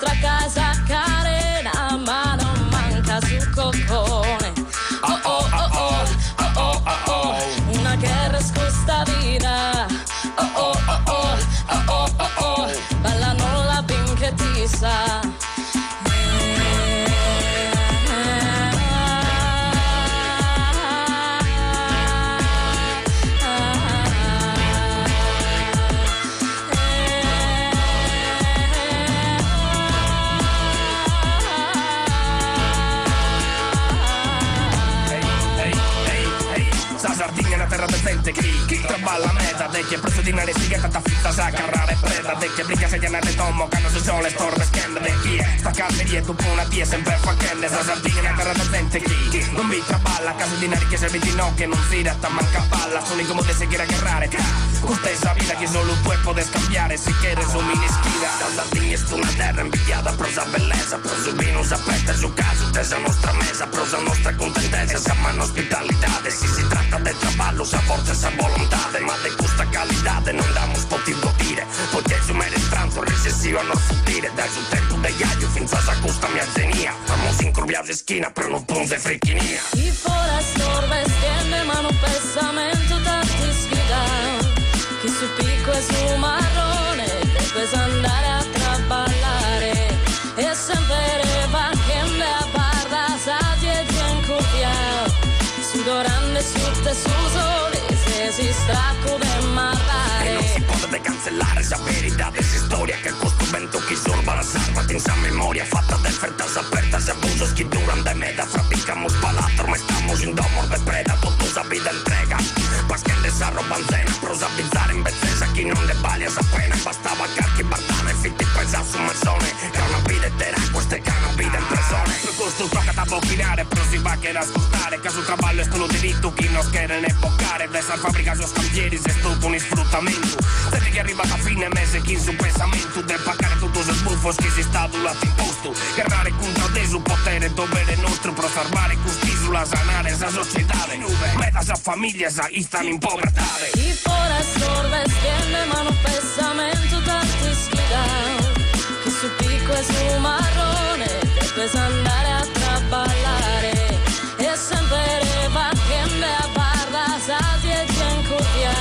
nostra casa carena, ma non manca sul Que Quem trabalha vecchie prosudinare siga tata fitta sa carrare preda. Vecchie briga seggianate tommo canno su sole torre chi è? Sta calmeria tu una tia sempre fa che ne sa sardina terra da gente chi? Non vi traballa caso di nari che serve di no che non si datta manca palla. Sono come te seguire a carrare questa è la vita che solo tu puoi scambiare se che resumi in ischida da sardini è una terra invidiata prosa bellezza prosubino sapete su caso tesa nostra mesa prosa nostra contentezza. Siamo in ospitalità si si tratta del traballo sa forza sa volontà ma te gusta calidad non damos potivo dire Poiché su mere stranzo recessivo a non futire Dai sul tempo degli aglio fin sa custa mia zenia Vamos incurviados esquina però non punze frechinia I fora storbe stende ma non pesamento tanti sfidano Chi su picco e su marrone Deve andare a traballare. E sempre va che me a barra Sa dietro in cuffia. Sudorando su te su cancellare esa verità de esa storia che questo vento che sorba la salva in sa memoria fatta de ofertas apertas abusos que duran de meda fabricamos palatro ma estamos in domor de preda totusa vida entrega pas que desarroban cena prosa bizzarra in bezzesa chi non le baglia sa pena pagarti partane Finti pesa su mazzone. Cannabi del teracqua, ste cannabi del presone Questo tocca da bocchinare, però si va che da ascoltare Che sul traballo è solo diritto, chi non schiere né boccare. Dessa fabbrica su scambieri, se tutto un sfruttamento. Senti che arriva a fine mese, chi in su pensamento? Deve pagare tutto se sbuffo, che si sta adulato in posto Guerrare contro desu, potere, dovere nostro Pro salvare quest'isola, sanare sa società Meta sa famiglia, sa istan in povertà. Chi fuori assorbe, stiende, ma non pensamento sfidare, che su picco e su marrone, puoi andare a traballare, e sempre battendo a barra, sasi e giancuria,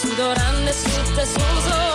sudorando su te suso,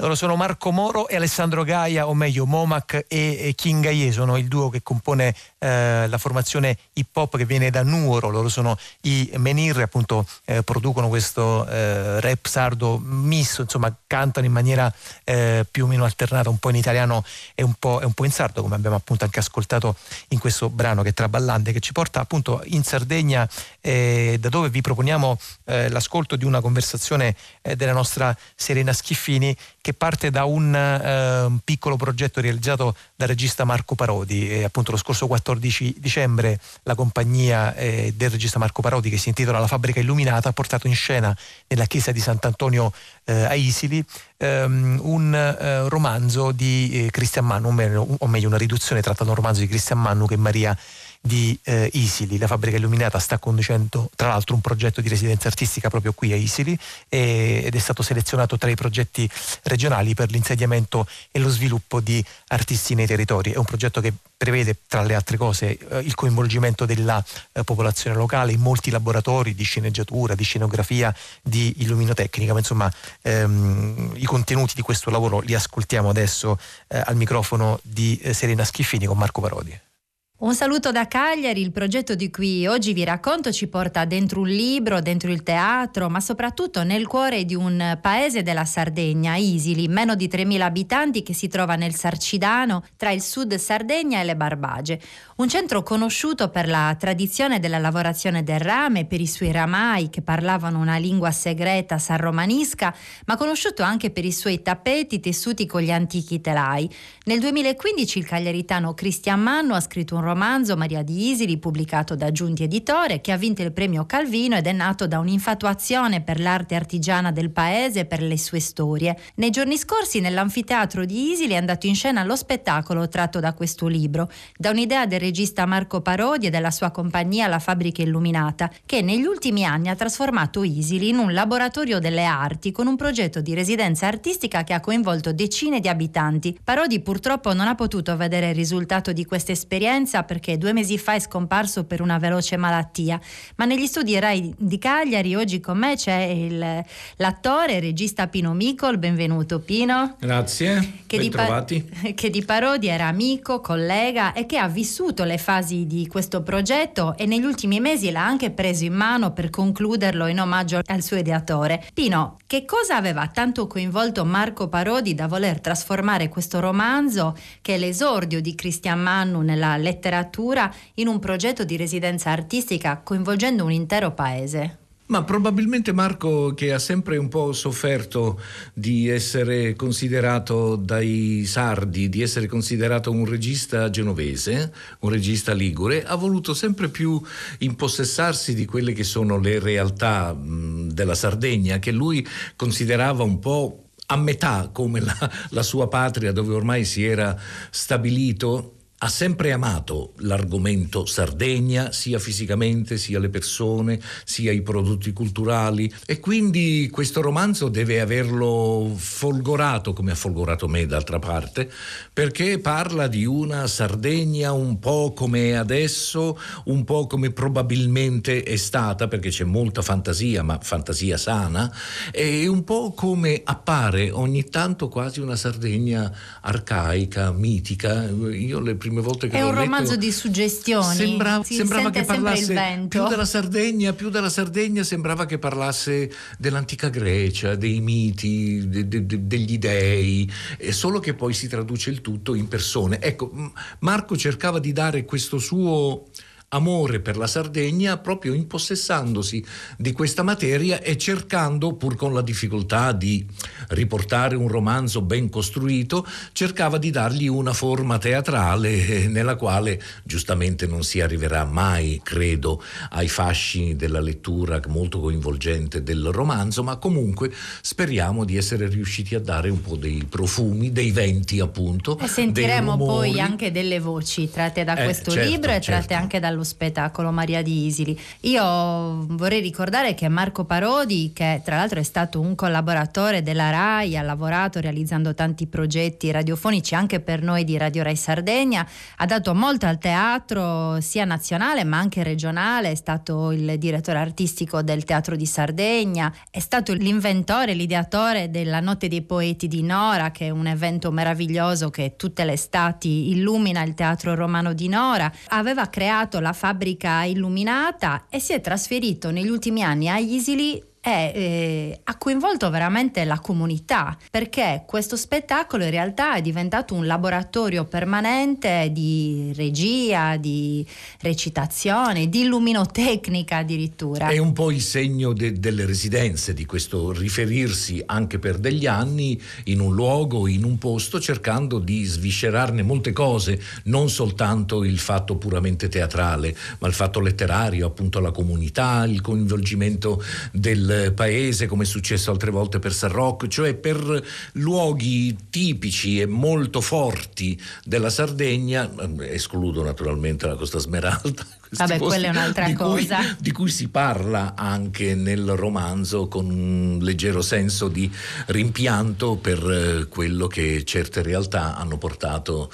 loro sono Marco Moro e Alessandro Gaia, o meglio Momac e King Gaie, sono il duo che compone eh, la formazione hip hop che viene da Nuoro, loro sono i Menir, appunto eh, producono questo eh, rap sardo misto, insomma cantano in maniera eh, più o meno alternata, un po' in italiano e un po', e un po', in sardo, come abbiamo appunto anche ascoltato in questo brano che è Traballante, che ci porta appunto in Sardegna, eh, da dove vi proponiamo eh, l'ascolto di una conversazione della nostra Serena Schiffini che parte da un eh, piccolo progetto realizzato dal regista Marco Parodi. E appunto lo scorso 14 dicembre la compagnia eh, del regista Marco Parodi, che si intitola La fabbrica illuminata, ha portato in scena nella chiesa di Sant'Antonio eh, a Isili ehm, un eh, romanzo di eh, Christian Mannu, o meglio una riduzione tratta da un romanzo di Christian Mannu che Maria di eh, Isili. La fabbrica illuminata sta conducendo tra l'altro un progetto di residenza artistica proprio qui a Isili e, ed è stato selezionato tra i progetti regionali per l'insediamento e lo sviluppo di artisti nei territori. È un progetto che prevede tra le altre cose eh, il coinvolgimento della eh, popolazione locale in molti laboratori di sceneggiatura, di scenografia, di illuminotecnica, ma insomma ehm, i contenuti di questo lavoro li ascoltiamo adesso eh, al microfono di eh, Serena Schiffini con Marco Parodi. Un saluto da Cagliari, il progetto di cui oggi vi racconto ci porta dentro un libro, dentro il teatro, ma soprattutto nel cuore di un paese della Sardegna, Isili, meno di 3.000 abitanti che si trova nel Sarcidano, tra il sud Sardegna e le Barbagie. Un centro conosciuto per la tradizione della lavorazione del rame, per i suoi ramai che parlavano una lingua segreta sarromanisca, ma conosciuto anche per i suoi tappeti tessuti con gli antichi telai. Nel 2015 il cagliaritano Cristian Manno ha scritto un romanzo, Maria di Isili, pubblicato da Giunti Editore, che ha vinto il premio Calvino ed è nato da un'infatuazione per l'arte artigiana del paese e per le sue storie. Nei giorni scorsi nell'anfiteatro di Isili è andato in scena lo spettacolo tratto da questo libro, da un'idea del regista Marco Parodi e della sua compagnia La Fabbrica Illuminata, che negli ultimi anni ha trasformato Isili in un laboratorio delle arti con un progetto di residenza artistica che ha coinvolto decine di abitanti. Parodi purtroppo non ha potuto vedere il risultato di questa esperienza perché due mesi fa è scomparso per una veloce malattia, ma negli studi RAI di Cagliari oggi con me c'è il, l'attore e regista Pino Micol, benvenuto Pino. Grazie, che di, pa- che di Parodi era amico, collega e che ha vissuto le fasi di questo progetto e negli ultimi mesi l'ha anche preso in mano per concluderlo in omaggio al suo ideatore. Pino, che cosa aveva tanto coinvolto Marco Parodi da voler trasformare questo romanzo, che è l'esordio di Christian Mannu nella letteratura, in un progetto di residenza artistica coinvolgendo un intero paese? Ma probabilmente Marco che ha sempre un po' sofferto di essere considerato dai sardi, di essere considerato un regista genovese, un regista ligure, ha voluto sempre più impossessarsi di quelle che sono le realtà della Sardegna che lui considerava un po' a metà come la, la sua patria dove ormai si era stabilito ha sempre amato l'argomento Sardegna, sia fisicamente, sia le persone, sia i prodotti culturali e quindi questo romanzo deve averlo folgorato, come ha folgorato me d'altra parte, perché parla di una Sardegna un po' come è adesso, un po' come probabilmente è stata, perché c'è molta fantasia, ma fantasia sana, e un po' come appare ogni tanto quasi una Sardegna arcaica, mitica. Io le volte che è un romanzo letto, di suggestioni. sembra, si sembrava che parlasse più della Sardegna più della Sardegna sembrava che parlasse dell'antica Grecia dei miti de, de, de, degli dei solo che poi si traduce il tutto in persone. Ecco Marco cercava di dare questo suo amore per la Sardegna proprio impossessandosi di questa materia e cercando, pur con la difficoltà di riportare un romanzo ben costruito, cercava di dargli una forma teatrale nella quale giustamente non si arriverà mai, credo, ai fascini della lettura molto coinvolgente del romanzo, ma comunque speriamo di essere riusciti a dare un po' dei profumi, dei venti appunto. E sentiremo poi anche delle voci tratte da eh, questo certo, libro e tratte certo. anche dallo spettacolo Maria di Isili. Io vorrei ricordare che Marco Parodi, che tra l'altro è stato un collaboratore della RAI, ha lavorato realizzando tanti progetti radiofonici anche per noi di Radio Rai Sardegna, ha dato molto al teatro sia nazionale ma anche regionale, è stato il direttore artistico del Teatro di Sardegna, è stato l'inventore, l'ideatore della Notte dei Poeti di Nora, che è un evento meraviglioso che tutte le estati illumina il Teatro Romano di Nora, aveva creato la la fabbrica illuminata e si è trasferito negli ultimi anni a Isili e eh, ha coinvolto veramente la comunità perché questo spettacolo in realtà è diventato un laboratorio permanente di regia, di recitazione, di illuminotecnica addirittura. È un po' il segno de- delle residenze, di questo riferirsi anche per degli anni in un luogo, in un posto, cercando di sviscerarne molte cose, non soltanto il fatto puramente teatrale, ma il fatto letterario, appunto la comunità, il coinvolgimento del paese, come è successo altre volte per San Rocco, cioè per luoghi tipici e molto forti della Sardegna, eh, escludo naturalmente la Costa Smeralda. Vabbè, quella è un'altra di cosa. Cui, di cui si parla anche nel romanzo con un leggero senso di rimpianto per eh, quello che certe realtà hanno portato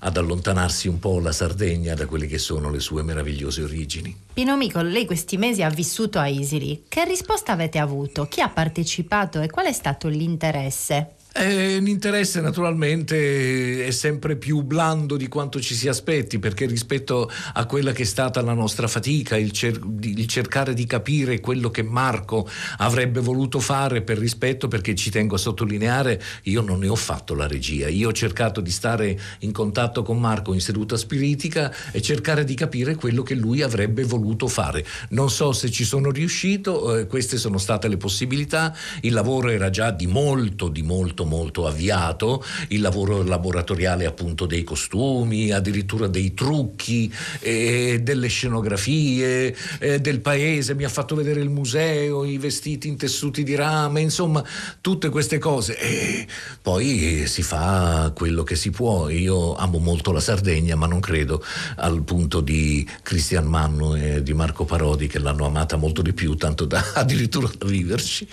ad allontanarsi un po' la Sardegna da quelle che sono le sue meravigliose origini. Pino Mico, lei questi mesi ha vissuto a Isili. Che risposta avete avuto? Chi ha partecipato e qual è stato l'interesse? Eh, l'interesse naturalmente è sempre più blando di quanto ci si aspetti perché rispetto a quella che è stata la nostra fatica, il, cer- il, cercare di capire quello che Marco avrebbe voluto fare per rispetto, perché ci tengo a sottolineare, io non ne ho fatto la regia, io ho cercato di stare in contatto con Marco in seduta spiritica e cercare di capire quello che lui avrebbe voluto fare. Non so se ci sono riuscito, eh, queste sono state le possibilità, il lavoro era già di molto, di molto molto molto avviato, il lavoro laboratoriale appunto dei costumi, addirittura dei trucchi, eh, delle scenografie, eh, del paese, mi ha fatto vedere il museo, i vestiti in tessuti di rame, insomma tutte queste cose e poi si fa quello che si può. Io amo molto la Sardegna ma non credo al punto di Cristian Manno e di Marco Parodi che l'hanno amata molto di più, tanto da addirittura viverci.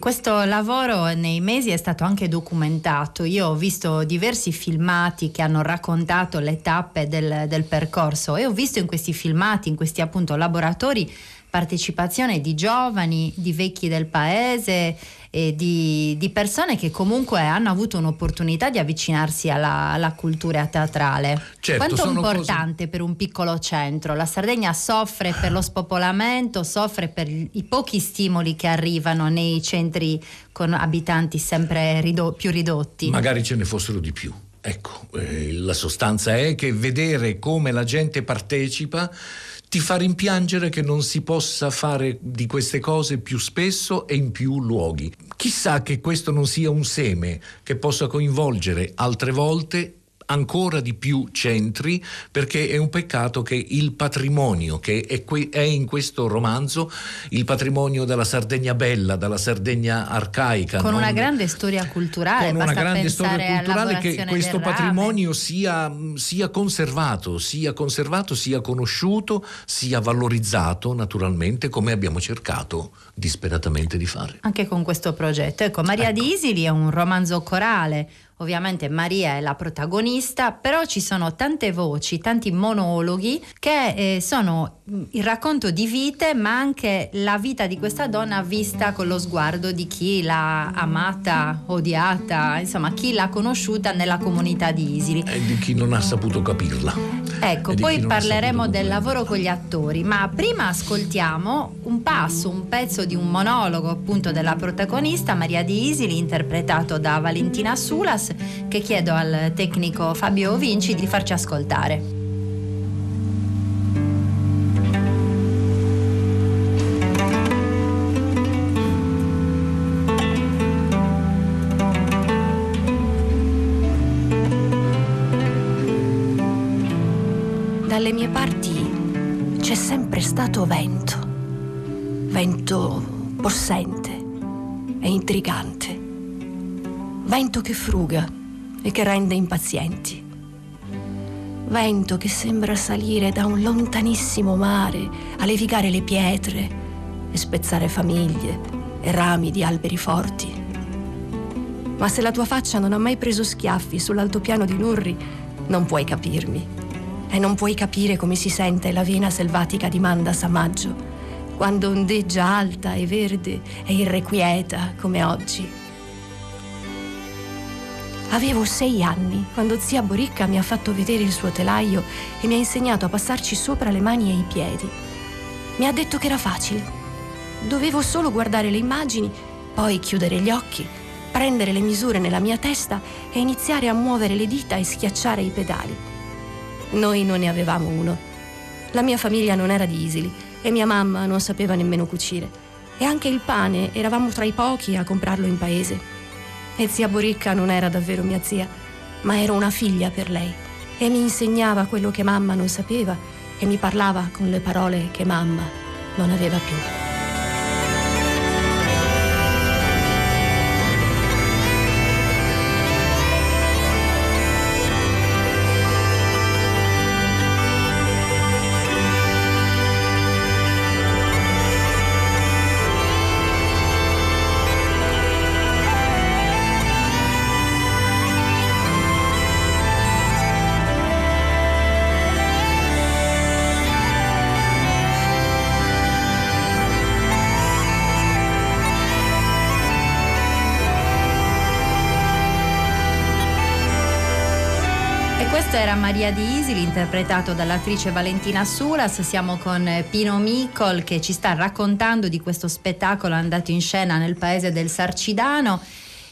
Questo lavoro nei mesi è stato anche documentato. Io ho visto diversi filmati che hanno raccontato le tappe del, del percorso e ho visto in questi filmati, in questi appunto laboratori, partecipazione di giovani, di vecchi del paese, e di, di, persone che comunque hanno avuto un'opportunità di avvicinarsi alla, alla cultura teatrale. Certo, Quanto è importante cose... per un piccolo centro? La Sardegna soffre per lo spopolamento, soffre per i pochi stimoli che arrivano nei centri con abitanti sempre rido- più ridotti. Magari ce ne fossero di più. Ecco, eh, la sostanza è che vedere come la gente partecipa ti fa rimpiangere che non si possa fare di queste cose più spesso e in più luoghi. Chissà che questo non sia un seme che possa coinvolgere altre volte ancora di più centri perché è un peccato che il patrimonio che è, que- è, in questo romanzo, il patrimonio della Sardegna bella, della Sardegna arcaica. Con non... una grande storia culturale. Con una grande storia culturale che questo patrimonio sia, sia, conservato, sia conservato, sia conosciuto, sia valorizzato naturalmente come abbiamo cercato disperatamente di fare. Anche con questo progetto. Ecco, Maria ecco. di Isili è un romanzo corale Ovviamente Maria è la protagonista, però ci sono tante voci, tanti monologhi che eh, sono il racconto di vite, ma anche la vita di questa donna vista con lo sguardo di chi l'ha amata, odiata, insomma, chi l'ha conosciuta nella comunità di Isili. E di chi non ha saputo capirla. Ecco, poi parleremo del lavoro con gli attori, ma prima ascoltiamo un passo, un pezzo di un monologo appunto della protagonista Maria di Isili, interpretato da Valentina Sulas che chiedo al tecnico Fabio Vinci di farci ascoltare. Dalle mie parti c'è sempre stato vento, vento possente e intrigante vento che fruga e che rende impazienti. Vento che sembra salire da un lontanissimo mare a levigare le pietre e spezzare famiglie e rami di alberi forti. Ma se la tua faccia non ha mai preso schiaffi sull'altopiano di Nurri, non puoi capirmi. E non puoi capire come si sente la vena selvatica di Manda Samaggio, quando ondeggia alta e verde e irrequieta come oggi Avevo sei anni quando zia Boricca mi ha fatto vedere il suo telaio e mi ha insegnato a passarci sopra le mani e i piedi. Mi ha detto che era facile. Dovevo solo guardare le immagini, poi chiudere gli occhi, prendere le misure nella mia testa e iniziare a muovere le dita e schiacciare i pedali. Noi non ne avevamo uno. La mia famiglia non era di Isili e mia mamma non sapeva nemmeno cucire. E anche il pane eravamo tra i pochi a comprarlo in paese. E zia Boricca non era davvero mia zia, ma era una figlia per lei e mi insegnava quello che mamma non sapeva e mi parlava con le parole che mamma non aveva più. Era Maria di Isili, interpretato dall'attrice Valentina Sulas. Siamo con Pino Micol che ci sta raccontando di questo spettacolo andato in scena nel paese del Sarcidano.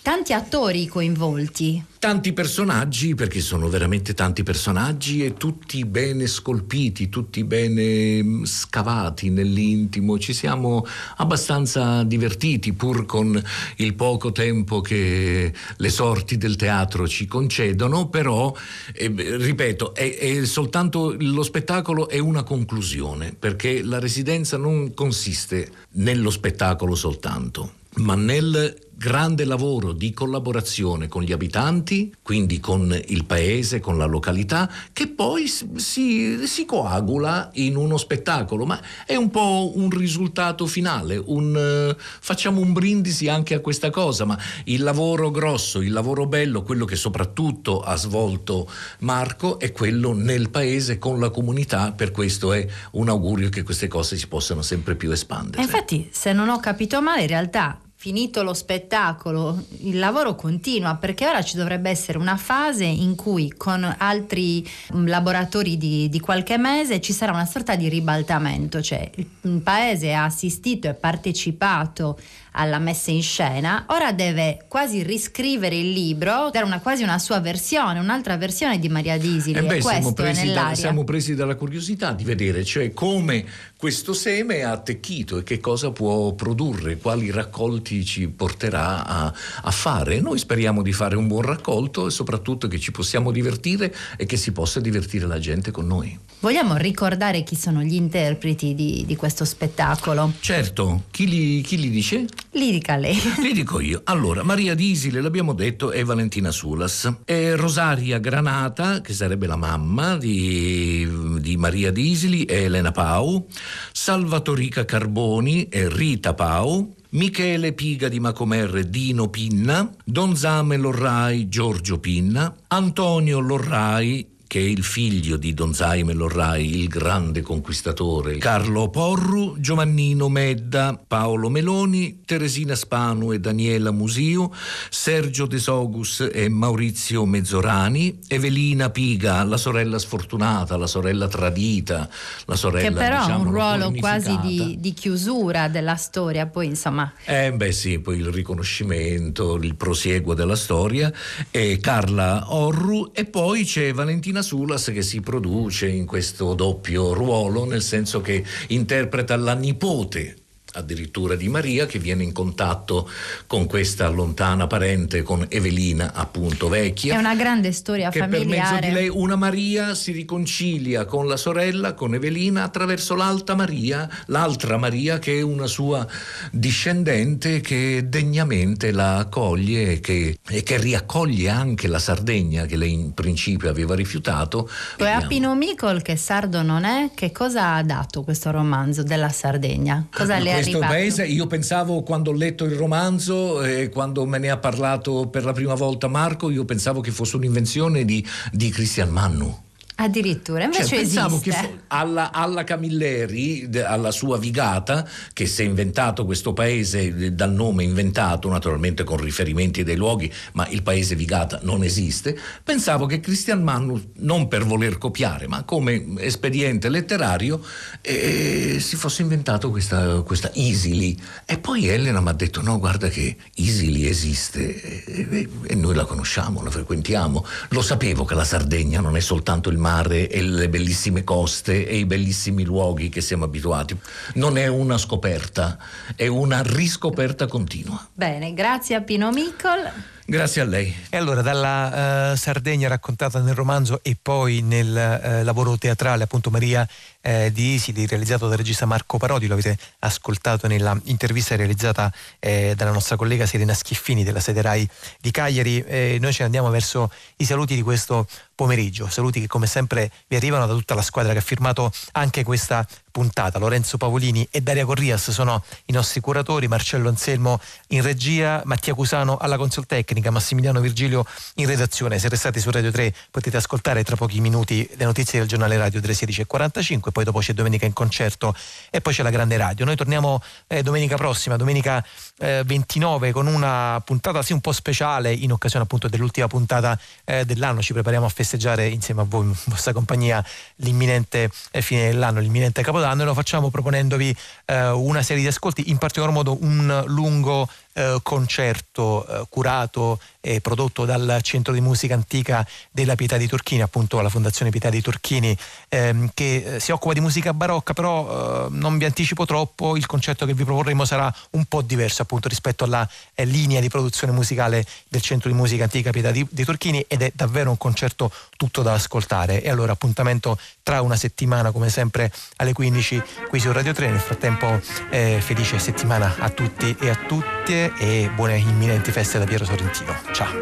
Tanti attori coinvolti. Tanti personaggi, perché sono veramente tanti personaggi e tutti bene scolpiti, tutti bene mm, scavati nell'intimo. Ci siamo abbastanza divertiti pur con il poco tempo che le sorti del teatro ci concedono, però, eh, ripeto, è, è soltanto lo spettacolo è una conclusione, perché la residenza non consiste nello spettacolo soltanto, ma nel grande lavoro di collaborazione con gli abitanti, quindi con il paese, con la località, che poi si, si coagula in uno spettacolo, ma è un po' un risultato finale, un, uh, facciamo un brindisi anche a questa cosa, ma il lavoro grosso, il lavoro bello, quello che soprattutto ha svolto Marco è quello nel paese con la comunità, per questo è un augurio che queste cose si possano sempre più espandere. infatti, se non ho capito male, in realtà finito lo spettacolo, il lavoro continua perché ora ci dovrebbe essere una fase in cui con altri mm, laboratori di, di qualche mese ci sarà una sorta di ribaltamento, cioè il paese ha assistito e partecipato alla messa in scena, ora deve quasi riscrivere il libro, dare una, quasi una sua versione, un'altra versione di Maria Disili. Eh beh, siamo presi, da, siamo presi dalla curiosità di vedere cioè come questo seme ha attecchito e che cosa può produrre, quali raccolti ci porterà a, a, fare. Noi speriamo di fare un buon raccolto e soprattutto che ci possiamo divertire e che si possa divertire la gente con noi. Vogliamo ricordare chi sono gli interpreti di, di questo spettacolo? Certo, chi li, chi li dice? Li dica lei. Li dico io. Allora, Maria Disile, l'abbiamo detto, è Valentina Sulas. È Rosaria Granata, che sarebbe la mamma di, di Maria Disili, è Elena Pau. Salvatorica Carboni è Rita Pau. Michele Piga di Macomer Dino Pinna, Donzame Lorrai Giorgio Pinna, Antonio Lorrai che è il figlio di Don Zaime Lorrai, il grande conquistatore, Carlo Porru, Giovannino Medda, Paolo Meloni, Teresina Spanu e Daniela Musio, Sergio De Sogus e Maurizio Mezzorani, Evelina Piga, la sorella sfortunata, la sorella tradita, la sorella Che però diciamo, ha un ruolo quasi di, di, chiusura della storia, poi insomma... Eh beh sì, poi il riconoscimento, il prosieguo della storia, e Carla Orru e poi c'è Valentina Martina Sulas che si produce in questo doppio ruolo, nel senso che interpreta la nipote addirittura di Maria che viene in contatto con questa lontana parente, con Evelina appunto vecchia. È una grande storia che familiare. Per mezzo di lei una Maria si riconcilia con la sorella, con Evelina, attraverso l'alta Maria, l'altra Maria che è una sua discendente che degnamente la accoglie e che, e che riaccoglie anche la Sardegna che lei in principio aveva rifiutato. Poi a Pino Micol, che sardo non è, che cosa ha dato questo romanzo della Sardegna? Cosa ah, le ha questo paese, io pensavo quando ho letto il romanzo e quando me ne ha parlato per la prima volta Marco, io pensavo che fosse un'invenzione di, di Christian Mannu. Addirittura, invece cioè, pensavo esiste. che alla, alla, Camilleri, alla sua Vigata, che si è inventato questo paese dal nome inventato, naturalmente con riferimenti dei luoghi, ma il paese Vigata non esiste, pensavo che Christian Mannu, non per voler copiare, ma come espediente letterario, eh, si fosse inventato questa, questa Isili. E poi Elena mi ha detto, no, guarda che Isili esiste e, e noi la conosciamo, la frequentiamo. Lo sapevo che la Sardegna non è soltanto il mare, mare e le bellissime coste e i bellissimi luoghi che siamo abituati. Non è una scoperta, è una riscoperta continua. Bene, grazie a Pino Micol. Grazie a lei. E allora dalla uh, Sardegna raccontata nel romanzo e poi nel uh, lavoro teatrale appunto Maria eh, di Isili realizzato dal regista Marco Parodi, lo avete ascoltato nella intervista realizzata eh, dalla nostra collega Serena Schiffini della sede RAI di Cagliari. Eh, noi ci andiamo verso i saluti di questo pomeriggio, saluti che come sempre vi arrivano da tutta la squadra che ha firmato anche questa puntata. Lorenzo Pavolini e Daria Corrias sono i nostri curatori, Marcello Anselmo in regia, Mattia Cusano alla console tecnica, Massimiliano Virgilio in redazione. Se restate su Radio 3 potete ascoltare tra pochi minuti le notizie del giornale radio 316.45, poi dopo c'è Domenica in concerto e poi c'è la grande radio. Noi torniamo eh, domenica prossima, domenica eh, 29 con una puntata sì un po' speciale in occasione appunto dell'ultima puntata eh, dell'anno. Ci prepariamo a festeggiare insieme a voi in vostra compagnia l'imminente eh, fine dell'anno, l'imminente capodanno e lo facciamo proponendovi eh, una serie di ascolti, in particolar modo un lungo eh, concerto curato e prodotto dal Centro di Musica Antica della Pietà di Turchini, appunto la Fondazione Pietà di Turchini, ehm, che eh, si occupa di musica barocca, però eh, non vi anticipo troppo, il concerto che vi proporremo sarà un po' diverso appunto rispetto alla eh, linea di produzione musicale del Centro di Musica Antica Pietà di, di Turchini ed è davvero un concerto tutto da ascoltare. E allora appuntamento tra una settimana come sempre alle 15 qui su Radio 3. Nel frattempo eh, felice settimana a tutti e a tutte e buone imminenti feste da Piero Sorrentino. Ciao.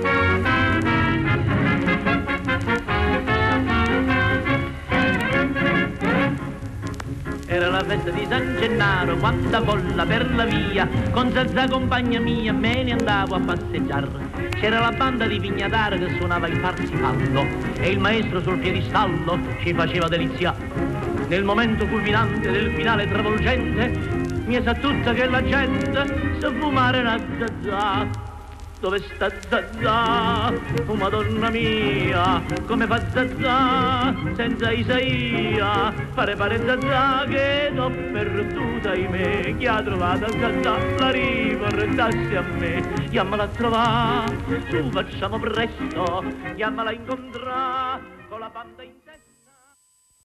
Era la festa di San Gennaro, quanta folla per la via, con Zazza compagna mia me ne andavo a passeggiare. C'era la banda di Pignataro che suonava il parsifallo e il maestro sul piedistallo ci faceva delizia. Nel momento culminante del finale travolgente, mi sa tutta che la gente sa fumare una zazza dove sta Zazà? Oh madonna mia, come fa Zazà senza Isaia? Pare pare Zazà che l'ho perduta in me. Chi ha trovato Zazà la riportassi a me. Chiamala a trovare, su facciamo presto, chiamala a incontrare con la banda in